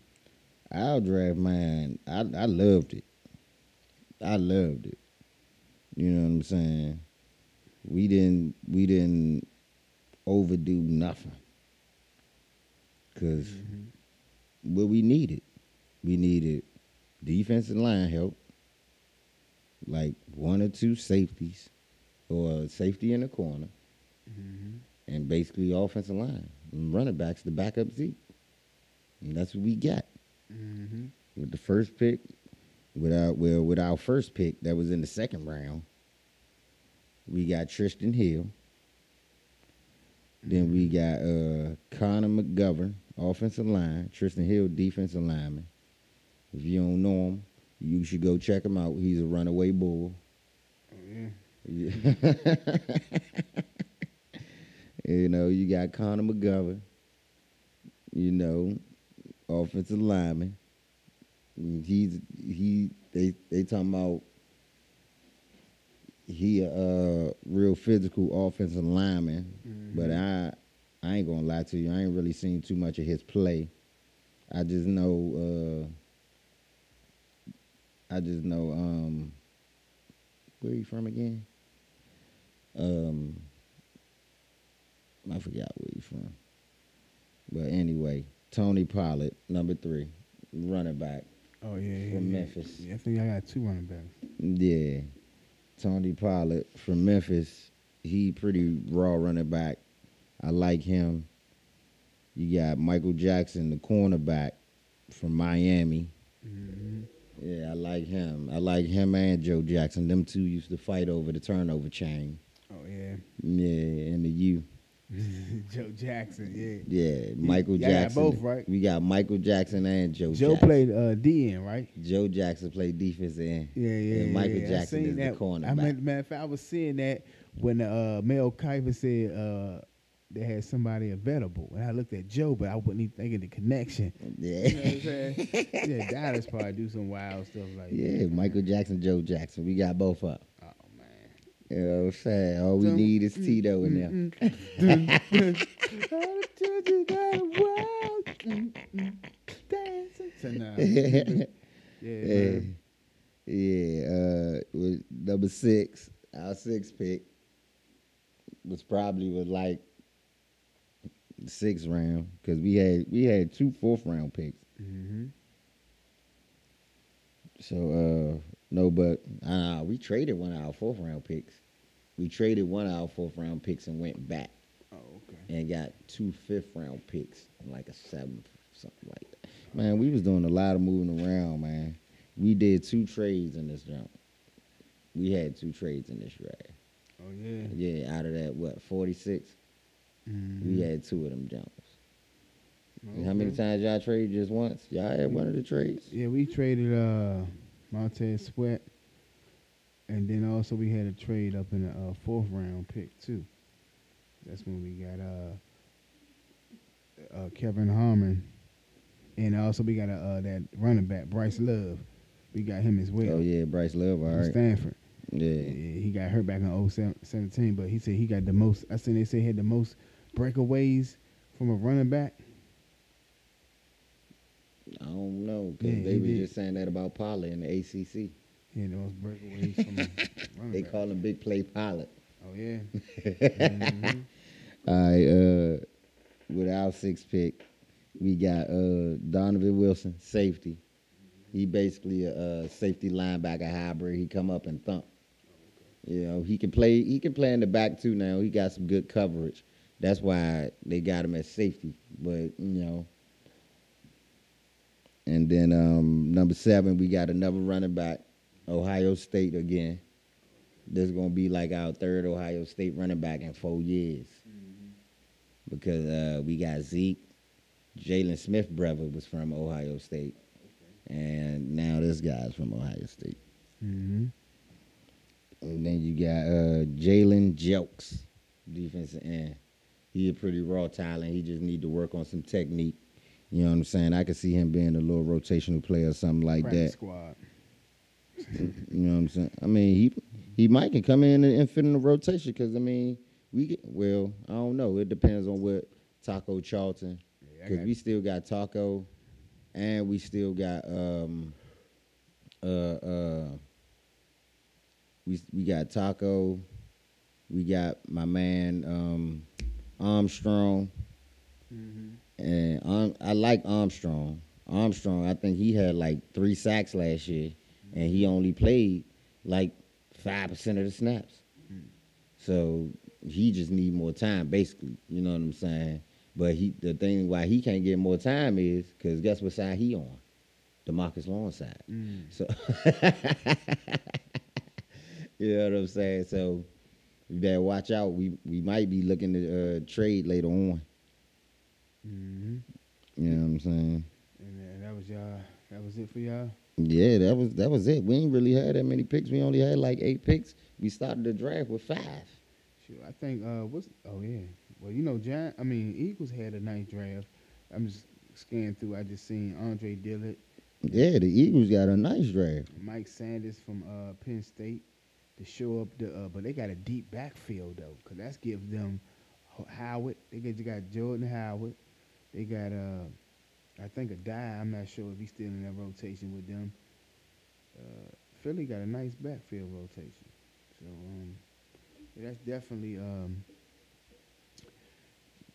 Our draft, man, I I loved it. I loved it. You know what I'm saying? We didn't we didn't overdo nothing. because what we needed, we needed defensive line help, like one or two safeties, or a safety in the corner, Mm-hmm. and basically offensive line, and running backs to back up Zeke. And that's what we got Mm-hmm. with the first pick. With our well, with our first pick that was in the second round, we got Trysten Hill. Then we got uh, Connor McGovern, offensive line. Trysten Hill, defensive lineman. If you don't know him, you should go check him out. He's a runaway bull. Oh yeah. <laughs> You know, you got Connor McGovern. You know, offensive lineman. He's he they they talking about he a uh, real physical offensive lineman, but I I ain't gonna lie to you. I ain't really seen too much of his play. I just know uh, I just know um where he from again? Um I forgot where he from. But anyway, Tony Pollard, number three, running back. Oh yeah, yeah, From yeah. Memphis. Yeah, I think I got two running backs. Yeah. Tony Pollard from Memphis. He pretty raw running back. I like him. You got Michael Jackson, the cornerback from Miami. Mm-hmm. Yeah, I like him. I like him and Joe Jackson. Them two used to fight over the turnover chain. Oh yeah, Yeah, and the U. <laughs> Joe Jackson. Yeah. Yeah, Michael got Jackson. both, right? We got Michael Jackson and Joe. Joe Jackson. played uh, DN, right? Joe Jackson played defense end. Yeah, yeah. And Michael yeah. Jackson is the that. cornerback. I mean, matter of fact, I was seeing that when uh, Mel Kiper said uh, they had somebody available, and I looked at Joe, but I wasn't even thinking the connection. Yeah. You know what I'm saying? <laughs> yeah, Dallas probably do some wild stuff like Yeah, that. Michael Jackson, Joe Jackson. We got both up. Oh man. You know what I'm saying? All we Dum, need is Tito in there. <laughs> All the children got a wild dancing. So, <laughs> nah. yeah, Yeah, yeah. Uh, with number six, our six pick was probably with like sixth round because we had we had two fourth round picks. Mm-hmm. So uh, no, but uh, we traded one of our fourth round picks. We traded one of our fourth round picks and went back. Oh, okay. and got two fifth round picks and like a seventh, something like that. Man, we was doing a lot of moving around, man. We did two trades in this jump. We had two trades in this draft. Oh yeah. Yeah, out of that, what, 46? Mhm. We had two of them jumps. And How many times y'all traded just once? Y'all had one of the trades? Yeah, we traded uh Montez Sweat, and then also we had a trade up in the uh, fourth round pick too. That's when we got uh, uh Kelvin Harmon, and also we got uh that running back Bryce Love. We got him as well. Oh, yeah, Bryce Love, all right. Stanford. Yeah. Yeah, he got hurt back in 017, but he said he got the most. I said they said he had the most breakaways from a running back. I don't know, because Yeah, they were did. just saying that about Pollard in the ACC. He had the most breakaways from a <laughs> running They back. call him Big Play Pollard. Oh yeah. <laughs> Mhm. All right, uh, with our six pick, we got uh, Donovan Wilson, safety. He basically a, uh safety linebacker hybrid. He come up and thump. You know, he can play. He can play in the back too. Now he got some good coverage. That's why they got him as safety. But you know, and then um, number seven, we got another running back, Ohio State again. This is gonna be like our third Ohio State running back in four years because uh, we got Zeke, Jalen Smith brother was from Ohio State, and now this guy's from Ohio State. hmm And then you got uh, Jalen Jelks, defensive end. He a pretty raw talent. He just need to work on some technique. You know what I'm saying? I could see him being a little rotational player or something like Practice that. squad. <laughs> You know what I'm saying? I mean, he he might can come in and, fit in the rotation because I mean, we get well. I don't know. It depends on what Taco Charlton because got- we still got Taco, and we still got um uh uh we we got Taco, we got my man um Armstrong, Mhm. and Arm, I like Armstrong. Armstrong, I think he had like three sacks last year, and he only played like five percent of the snaps. So he just need more time, basically. You know what I'm saying? But he, the thing why he can't get more time is because guess what side he on? The Marcus Lawrence side. Mm. So <laughs> you know what I'm saying? So you better watch out. We we might be looking to uh, trade later on. Mhm. You know what I'm saying? And that was y'all That was it for y'all. Yeah, that was that was it. We ain't really had that many picks. We only had like eight picks. We started the draft with five. Sure, I think uh what's oh yeah. Well, you know, John. I mean Eagles had a nice draft. I'm just scanning through. I just seen Andre Dillard, Yeah, the Eagles got a nice draft. Miles Sanders from uh Penn State to show up the uh, but they got a deep backfield though, cause that's give them Howard. They got you got Jordan Howard. They got uh I think a die. I'm not sure if he's still in that rotation with them. Uh, Philly got a nice backfield rotation, so um, yeah, that's definitely um,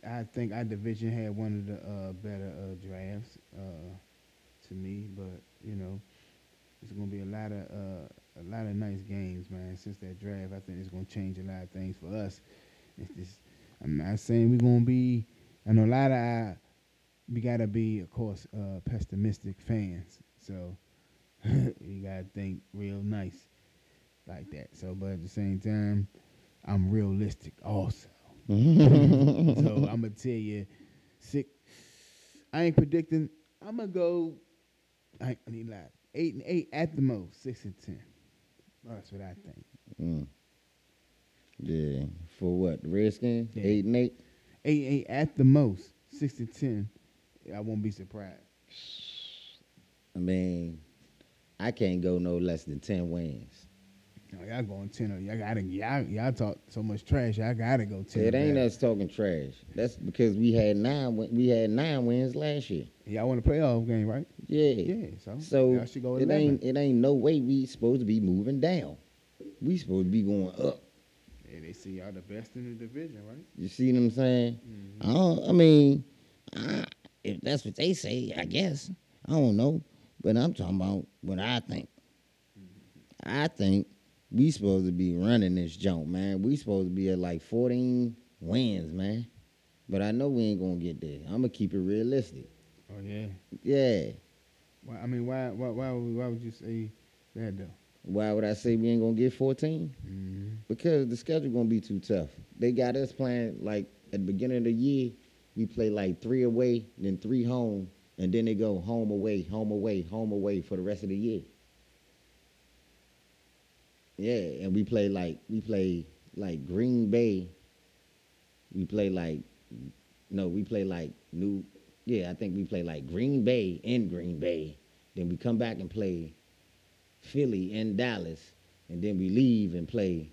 I think our division had one of the uh, better uh, drafts uh, to me, but you know, it's gonna be a lot of uh, a lot of nice games, man. Since that draft, I think it's gonna change a lot of things for us. It's just, I'm not saying we're gonna be. I know a lot of our, we gotta be, of course, uh, pessimistic fans. So <laughs> you gotta think real nice like that. So, but at the same time, I'm realistic also. <laughs> so I'm gonna tell you, six. I ain't predicting. I'm gonna go. I gonna lie. Eight and eight at the most. Six and ten. That's what I think. Mm. Yeah, for what? The Redskins? Yeah. Eight and eight. Eight eight at the most. Six and ten. I won't be surprised. I mean, I can't go no less than ten wins. Oh, y'all going ten? Or y'all gotta y'all y'all talk so much trash. Y'all gotta go ten. It ain't us talking trash. That's because we had nine. win- We had nine wins last year. Y'all want a playoff game, right? Yeah. Yeah. So So y'all should go it 11. ain't it ain't no way we supposed to be moving down. We supposed to be going up. Yeah, they see y'all the best in the division, right? You see what I'm saying? Mhm. I don't, I mean, I, if that's what they say, I guess I don't know, but I'm talking about what I think. I think we supposed to be running this junk, man. We supposed to be at like 14 wins, man. But I know we ain't gonna get there. I'm gonna keep it realistic. Oh yeah. Yeah. Why, I mean, why, why, why, would, why would you say that though? Why would I say we ain't gonna get 14? Mm-hmm. Because the schedule gonna be too tough. They got us playing like at the beginning of the year, we play like three away, then three home, and then they go home away, home away, home away for the rest of the year. Yeah, and we play like we play like Green Bay. We play like no, we play like New yeah, I think we play like Green Bay in Green Bay. Then we come back and play Philly in Dallas, and then we leave and play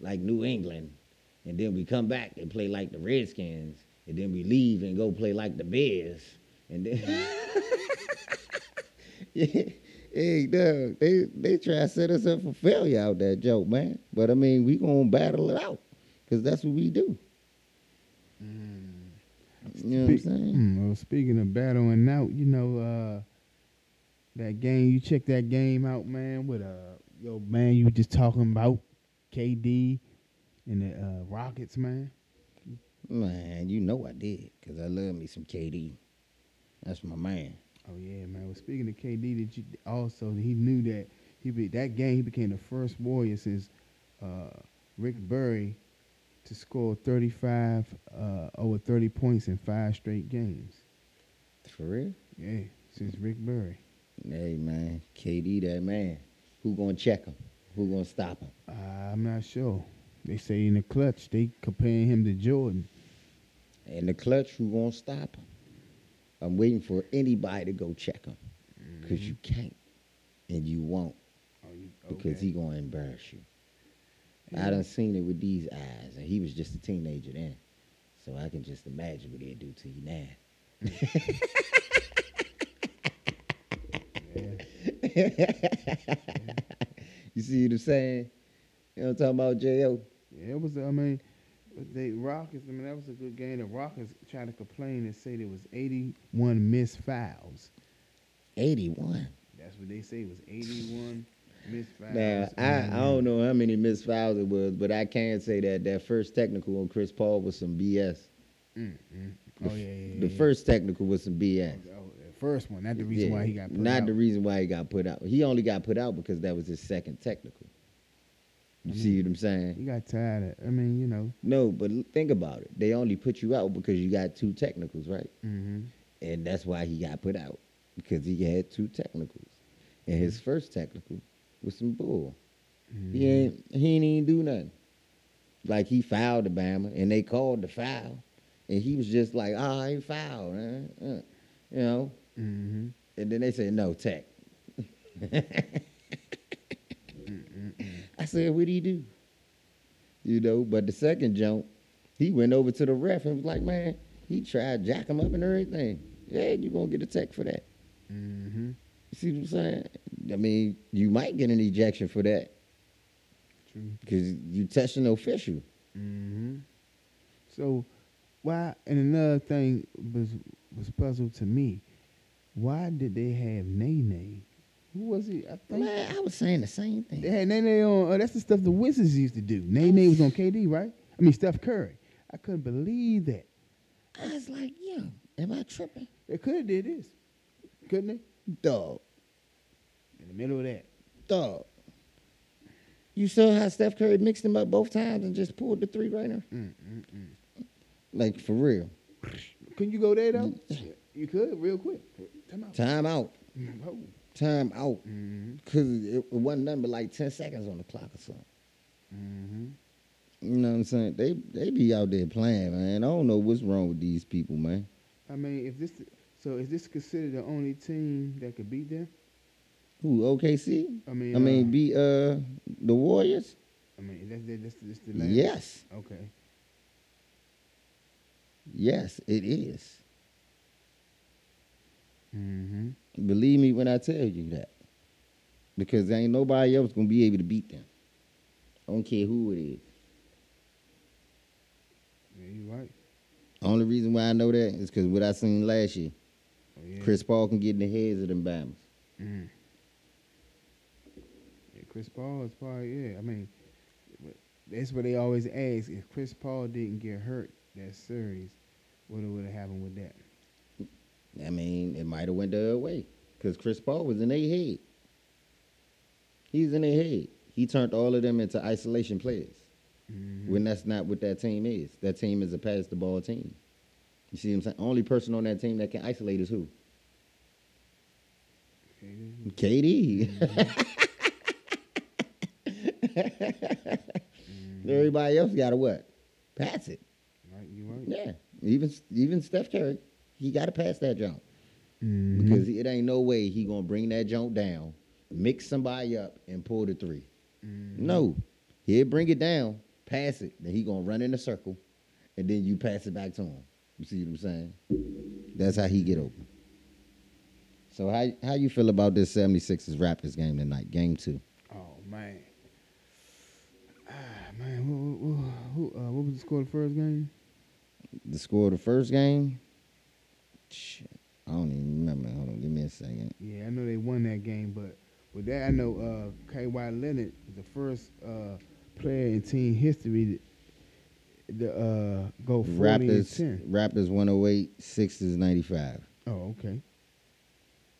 like New England, and then we come back and play like the Redskins, and then we leave and go play like the Bears, and then <laughs> <laughs> yeah, hey, dog, they they try to set us up for failure out that joke, man. But I mean, we gonna battle it out, cause that's what we do. You know what I'm saying? Mm, well, speaking of battling out, you know, uh, that game, you check that game out, man, with uh, yo, man, you just talking about KD and the uh, Rockets, man. Man, you know I did, cause I love me some KD. That's my man. Oh yeah, man. Well, speaking of KD, did you also he knew that he be, that game he became the first Warrior since uh, Rick Barry to score 35 uh, over 30 points in five straight games. For real? Yeah, since Rick Barry. Hey man, KD that man. Who gonna check him? Who gonna stop him? Uh, I'm not sure. They say in the clutch they comparing him to Jordan. In the clutch, who gonna stop him? I'm waiting for anybody to go check him. Cause you mm-hmm. can't. And you won't. Oh, you, Because he gonna embarrass you. Yeah. I done seen it with these eyes, and he was just a teenager then. So I can just imagine what he'll do to you now. <laughs> <laughs> You see what I'm saying? You know what I'm talking about, J.O.? Yeah, it was. I mean, they Rockets. I mean, that was a good game. The Rockets tried to complain and say there was 81 missed fouls. 81. That's what they say was 81 <sighs> missed fouls. Now, I, I don't know how many missed fouls it was, but I can say that that first technical on Chris Paul was some BS. Mm, mm. Oh yeah, yeah, yeah. The yeah. first technical was some BS. Oh, the first one, not the reason Yeah, why he got put Not out. the reason why he got put out. He only got put out because that was his second technical. You Mm-hmm. see what I'm saying? You got tired of. I mean, you know. No, but think about it. They only put you out because you got two technicals, right? hmm And that's why he got put out. because he had two technicals, and his first technical was some bull. Mm-hmm. He ain't he ain't even do nothing. Like he fouled the Bama, and they called the foul, and he was just like, "Oh, I ain't fouled,". Uh, you know. Mm-hmm. And then they said, "No, tech." <laughs> I said, "What he do?" You know, but the second jump, he went over to the ref and was like, "Man, he tried jack him up and everything. Yeah, you're gonna get a tech for that." Mm-hmm. You see what I'm saying? I mean, you might get an ejection for that True. because you touching the official. Mm-hmm. So, why? And another thing was was puzzle to me. Why did they have Nene? Who was he? I think Man, I was saying the same they thing. had Nene on. Uh, that's the stuff the Wizards used to do. Nene was on KD, right? I mean Steph Curry. I couldn't believe that. I was like, "Yo, am I tripping?" They could have did this, couldn't they? Dog, In the middle of that. dog. You saw how Steph Curry mixed them up both times and just pulled the three right? Mm, mm, mm. Like for real. Couldn't you go there though? You could real quick. Time out. Time out. Oh. Time out. Mm-hmm. Cause it wasn't nothing but like ten seconds on the clock or something. Mm-hmm. You know what I'm saying? They they be out there playing, man. I don't know what's wrong with these people, man. I mean, if this, so is this considered the only team that could beat them? Who OKC? I mean, I mean, uh, be uh the Warriors? I mean, that's that's, that's, that's the last. Yes, Okay. yes, it is. Mm-hmm. Believe me when I tell you that, because there ain't nobody else gonna be able to beat them. I don't care who it is. Yeah, you're right. Only reason why I know that is because what I seen last year. Oh, yeah. Chris Paul can get in the heads of them Bama's. Mm. Yeah, Chris Paul is probably yeah. I mean, that's what they always ask. If Chris Paul didn't get hurt that series, what would have happened with that? I mean, it might have went the other way because Chris Paul was in their head. He's in their head. He turned all of them into isolation players Mhm. when that's not what that team is. That team is a pass the ball team. You see what I'm saying? Only person on that team that can isolate is who? KD. <laughs> Everybody else got to what? Pass it. Right, you right. Yeah. Even even Steph Curry, he got to pass that jump. Mhm. because it ain't no way he gonna bring that jump down, mix somebody up, and pull the 3 Mhm. No, he'll bring it down, pass it, then he gonna run in a circle, and then you pass it back to him. You see what I'm saying? That's how he get open. So how how you feel about this 76ers Raptors game tonight, game two? Oh man. Ah man, who, who, who, uh, what was the score of the first game? The score of the first game? Shit, I don't even remember. Hold on, give me a second. Yeah, I know they won that game, but with that, I know uh, Kawhi Leonard is the first uh, player in team history to, to uh, go 40 Raptors and 10. Raptors 108, Sixers 95. Oh, okay.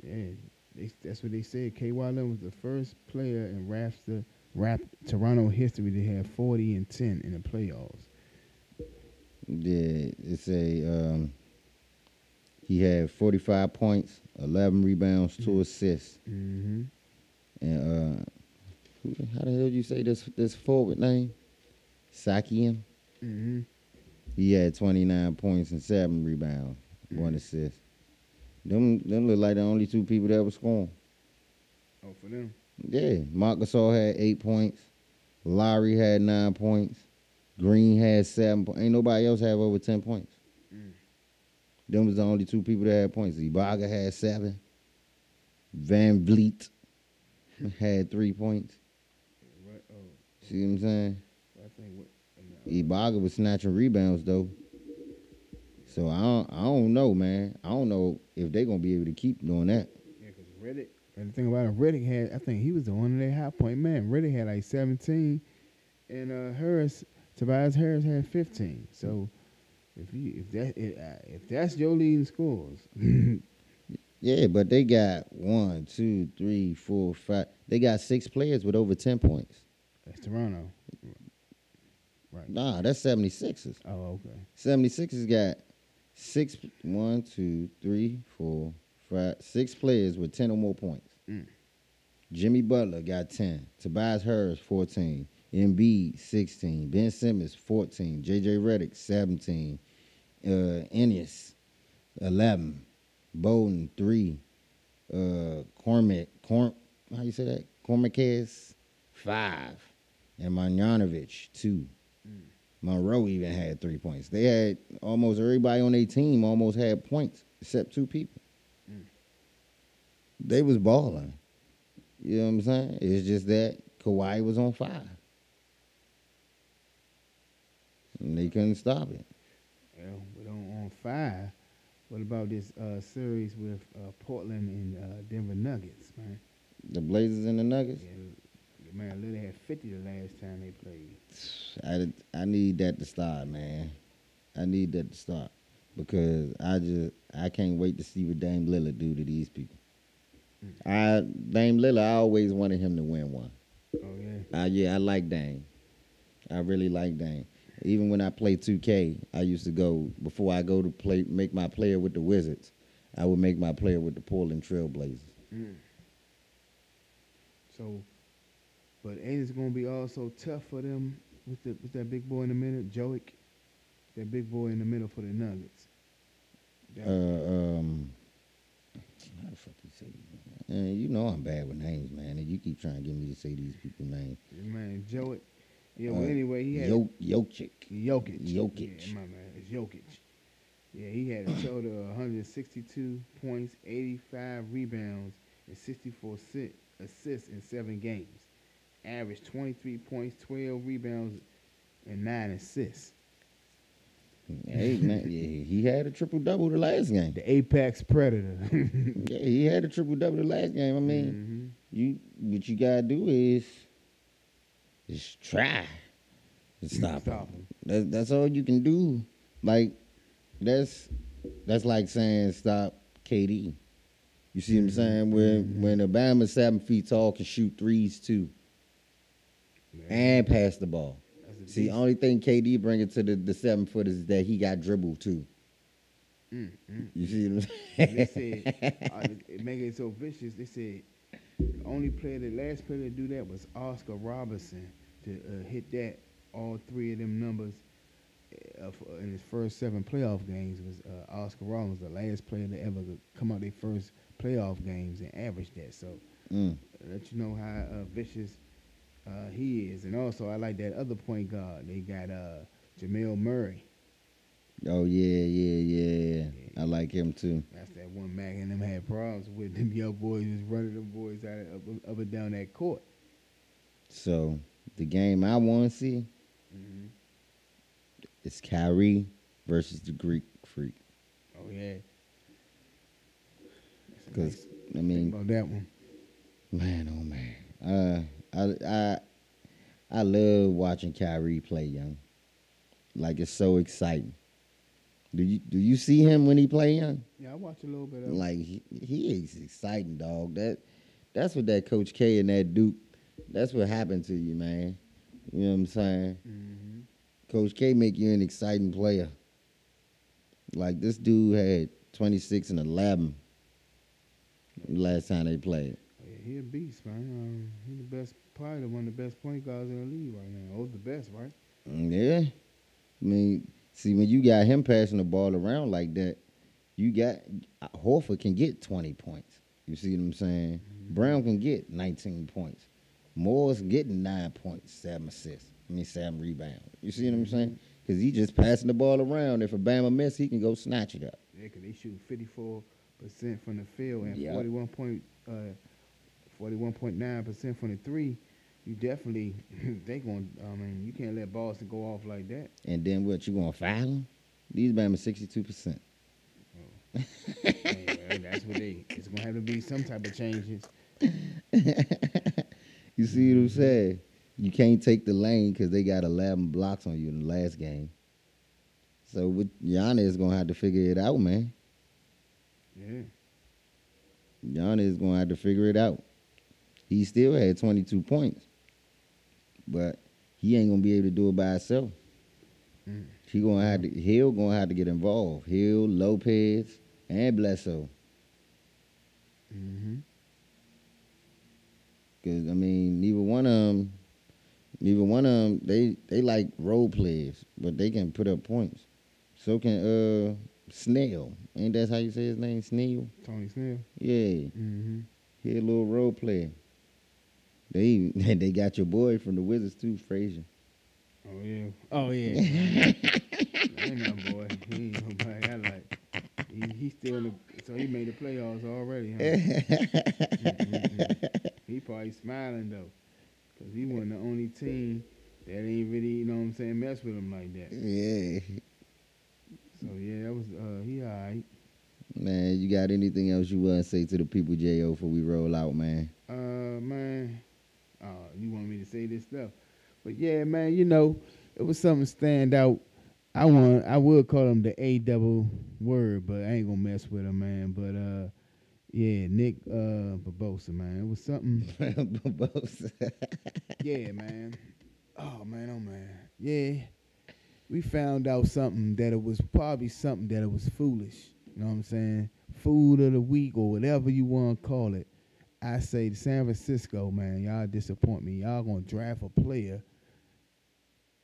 Yeah, they, that's what they said. Kawhi Leonard was the first player in Raptor, rap Toronto history to have 40 and 10 in the playoffs. Yeah, it's a um, he had 45 points, 11 rebounds, two assists, Mm-hmm. and uh, who, how the hell you say this this forward name? Siakam. Mm-hmm. He had 29 points and seven rebounds, one assist. Them them look like the only two people that was scoring. Oh, for them. Yeah, Marc Gasol had eight points, Lowry had nine points, Green had seven. Po- Ain't nobody else have over 10 points. Them was the only two people that had points. Ibaka had seven. VanVleet had three points. Right. Oh, See what I'm saying? I think what. Ibaka was snatching rebounds though. So I don't, I don't know, man. I don't know if they're gonna be able to keep doing that. Yeah, because Redick. And the thing about it, Redick had, I think he was the one of their high point man. Redick had like 17, and uh, Harris, Tobias Harris had 15. So if you if that if, uh, if that's your leading scores, <laughs> Yeah, but they got one, two, three, four, five. They got six players with over ten points. that's Toronto. Right. Nah, that's 76ers. Oh, okay. 76ers got six, one, two, three, four, five, six players with 10 or more points. Mm. Jimmy Butler got 10. Tobias Harris, 14. Embiid, 16. Ben Simmons, 14. JJ Redick, 17. Uh, Ennis, 11. Bolden, 3. Uh, Cormac, Corm, how you say that? Cormacaz, 5. And Marjanovic, 2. Monroe even had three points. They had almost everybody on their team almost had points except two people. They was balling. You know what I'm saying? It's just that Kawhi was on fire. And they couldn't stop it. Well, on, on five, what about this uh, series with uh, Portland and uh, Denver Nuggets, man? The Blazers and the Nuggets. Yeah, man, Lillard had 50 the last time they played. <sighs> I, I need that to start, man. I need that to start because I just I can't wait to see what Dame Lillard do to these people. I Dame Lillard, I always wanted him to win one. Oh yeah. Uh, yeah, I like Dame. I really like Dame. Even when I play 2K, I used to go before I go to play make my player with the Wizards. I would make my player with the Portland Trailblazers. Mm. So, but ain't it gonna be also tough for them with the with that big boy in the middle, Joic, that big boy in the middle for the Nuggets. Uh, um, how the fuck you say? these names? Uh, you know I'm bad with names, man, and you keep trying to get me to say these people's names. man, Joic. Yeah. Well, Uh, anyway, he had Yo, Jokic. Jokic. Jokic. Yeah, my man, it's Jokic. Yeah, he had a <coughs> total of 162 points, 85 rebounds, and 64 si- assists in seven games. Averaged 23 points, 12 rebounds, and nine assists. Hey man, <laughs> yeah, he had a triple double the last game. The apex predator. <laughs> Yeah, he had a triple double the last game. I mean, Mhm. you what you gotta do is just try to stop, Stop him. him. That's all you can do. Like that's that's like saying stop KD. You see what I'm saying? When when Obama seven feet tall can shoot threes too Man, and pass the ball. See, beast. only thing KD bringing to the, the seven foot is that he got dribbled too. Mm, mm. You see what I'm they saying? said, uh, it make it so vicious. They said the only player, the last player to do that was Oscar Robertson to uh, hit that all three of them numbers uh, for- in his first seven playoff games. Was uh, Oscar Robertson the last player to ever come out their first playoff games and average that? So Mm. let you know how uh, vicious uh, he is. And also, I like that other point guard. They got uh, Jamal Murray. Oh yeah, yeah, yeah. I like him too. That's that one Mac and them had problems with them young boys just running them boys out of, up, up and down that court. So the game I want to see Mm-hmm. is Kyrie versus the Greek Freak. Oh yeah. Because nice I mean, about that one. man, oh man, uh, I I I love watching Kyrie play, young. Like it's so exciting. Do you do you see him when he play, young? Yeah, I watch a little bit of. Like he, he is exciting, dog. That that's what that Coach K and that Duke. That's what happened to you, man. You know what I'm saying? Mm-hmm. Coach K make you an exciting player. Like this dude had 26 and 11 last time they played. Yeah, he a beast, man. Um, he the best, probably one of the best point guards in the league right now. Oh, the best, right? Mm, Yeah. I mean, see, when you got him passing the ball around like that, you got Horford can get 20 points. You see what I'm saying? Brown can get 19 points. Morris getting nine points, seven assists. I mean, seven rebounds. You see what I'm saying? Because he just passing the ball around. If a Bama miss, he can go snatch it up. Yeah, 'cause they shoot 54 percent from the field and Yeah. 41 point, uh, 41.9 percent from the three. You definitely <laughs> they going. to I mean, you can't let Boston go off like that. And then what, you going to foul him? These Bama 62%. That's what they. It's gonna have to be some type of changes. <laughs> You see what I'm saying? You can't take the lane because they got 11 blocks on you in the last game. So with Giannis is gonna have to figure it out, man. Yeah. Giannis is gonna have to figure it out. He still had 22 points, but he ain't gonna be able to do it by himself. Mm. He gonna have to. Hill gonna have to get involved. Hill, Lopez, and Bledsoe. Mm-hmm. Cause I mean, neither one of them, neither one of them, they they like role players, but they can put up points. So can uh Snail. Ain't that how you say his name? Snail. Tony Snail. Yeah. Mm-hmm. He a little role player. They <laughs> they got your boy from the Wizards too, Frazier. Oh yeah. Oh yeah. <laughs> ain't no boy. He ain't nobody I like. He, he still in the, so he made the playoffs already. Huh? <laughs> He probably smiling though, cause he wasn't the only team that ain't really, you know what I'm saying, mess with him like that. yeah, So yeah, that was uh he alright. man. You got anything else you want to say to the people, Jo, before we roll out, man? Uh man, uh you want me to say this stuff, but yeah, man, you know it was something stand out. I want I would call him the A double word, but I ain't gonna mess with him, man. But uh, yeah, Nick uh Barbosa, man, it was something. <laughs> <laughs> yeah, man. Oh man, oh man. Yeah. We found out something that it was probably something that it was foolish. You know what I'm saying? Food of the week or whatever you want to call it. I say San Francisco, man, y'all disappoint me. Y'all gonna draft a player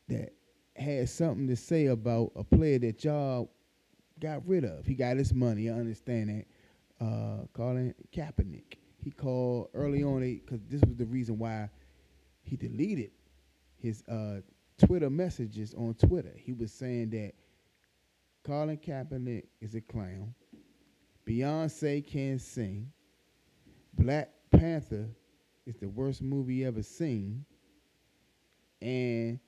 that had something to say about a player that y'all got rid of. He got his money, I understand that. Uh Colin Kaepernick. He called early on because this was the reason why he deleted his uh, Twitter messages on Twitter. He was saying that Colin Kaepernick is a clown. Beyonce can't sing. Black Panther is the worst movie ever seen. And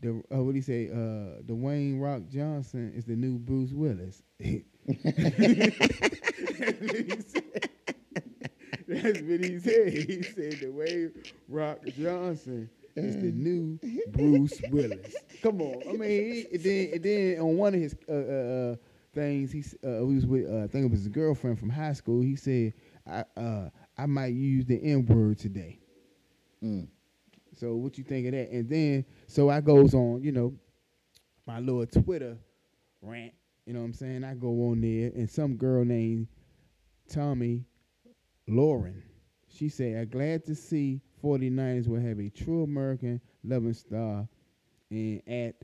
the uh, what do you say? Uh, Dwayne Rock Johnson is the new Bruce Willis. <laughs> That's what he said. He said the Dwayne Rock Johnson is the new Bruce Willis. Come on, I mean, he, then and then on one of his uh, uh, uh, things, he uh, he was with uh, I think it was his girlfriend from high school. He said, "I uh, I might use the N word today." Mm. So what you think of that? And then so I goes on, you know, my little Twitter rant. You know what I'm saying? I go on there and some girl named Tomi Lahren. She said, I'm glad to see 49ers will have a true American loving star and at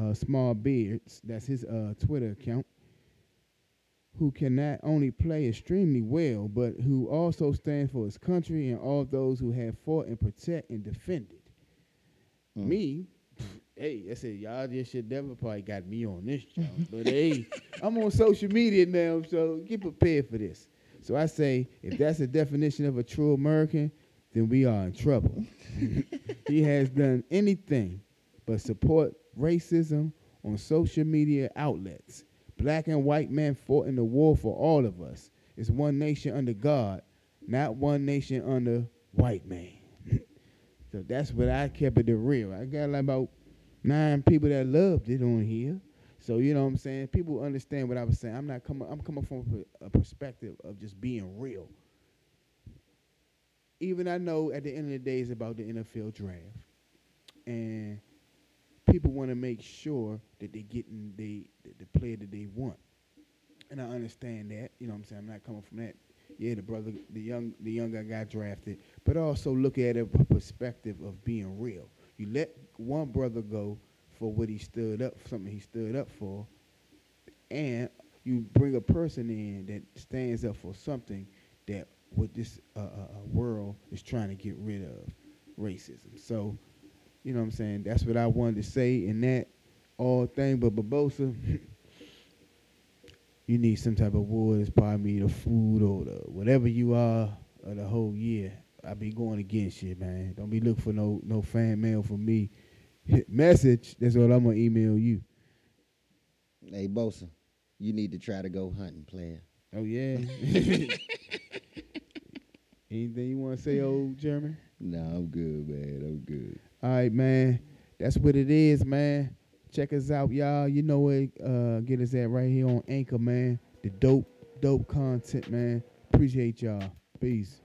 uh, Small Beards, that's his uh, Twitter account, who can not only play extremely well, but who also stands for his country and all those who have fought and protect and defended. Mm. Me, hey, I said y'all just should never probably got me on this job, but hey, <laughs> I'm on social media now, so get prepared for this. So I say, if that's the definition of a true American, then we are in trouble. <laughs> he has done anything but support racism on social media outlets. Black and white men fought in the war for all of us. It's one nation under God, not one nation under white man. <laughs> so that's what I kept it real. I got like about nine people that loved it on here. So you know what I'm saying? People understand what I was saying. I'm not coming. I'm coming from a a perspective of just being real. Even I know at the end of the day it's about the NFL draft, and people want to make sure that they're getting the, the player that they want, and I understand that. You know what I'm saying? I'm not coming from that. Yeah, the brother, the young, the young guy got drafted, but also look at it from a perspective of being real. You let one brother go for what he stood up, something he stood up for, and you bring a person in that stands up for something that what this uh, uh, uh, world is trying to get rid of, racism. So, you know what I'm saying? That's what I wanted to say in that all thing. But Barbosa, <laughs> you need some type of wood. It's probably the food or the whatever you are of the whole year. I be going against you, man. Don't be looking for no no fan mail from me. <laughs> Message. That's what I'm gonna email you. Hey, Bosa, you need to try to go hunting, player. Oh yeah. <laughs> Anything you want to say, old Jeremy? No, I'm good, man. I'm good. All right, man. That's what it is, man. Check us out, y'all. You know where uh get us at right here on Anchor, man. The dope, dope content, man. Appreciate y'all. Peace.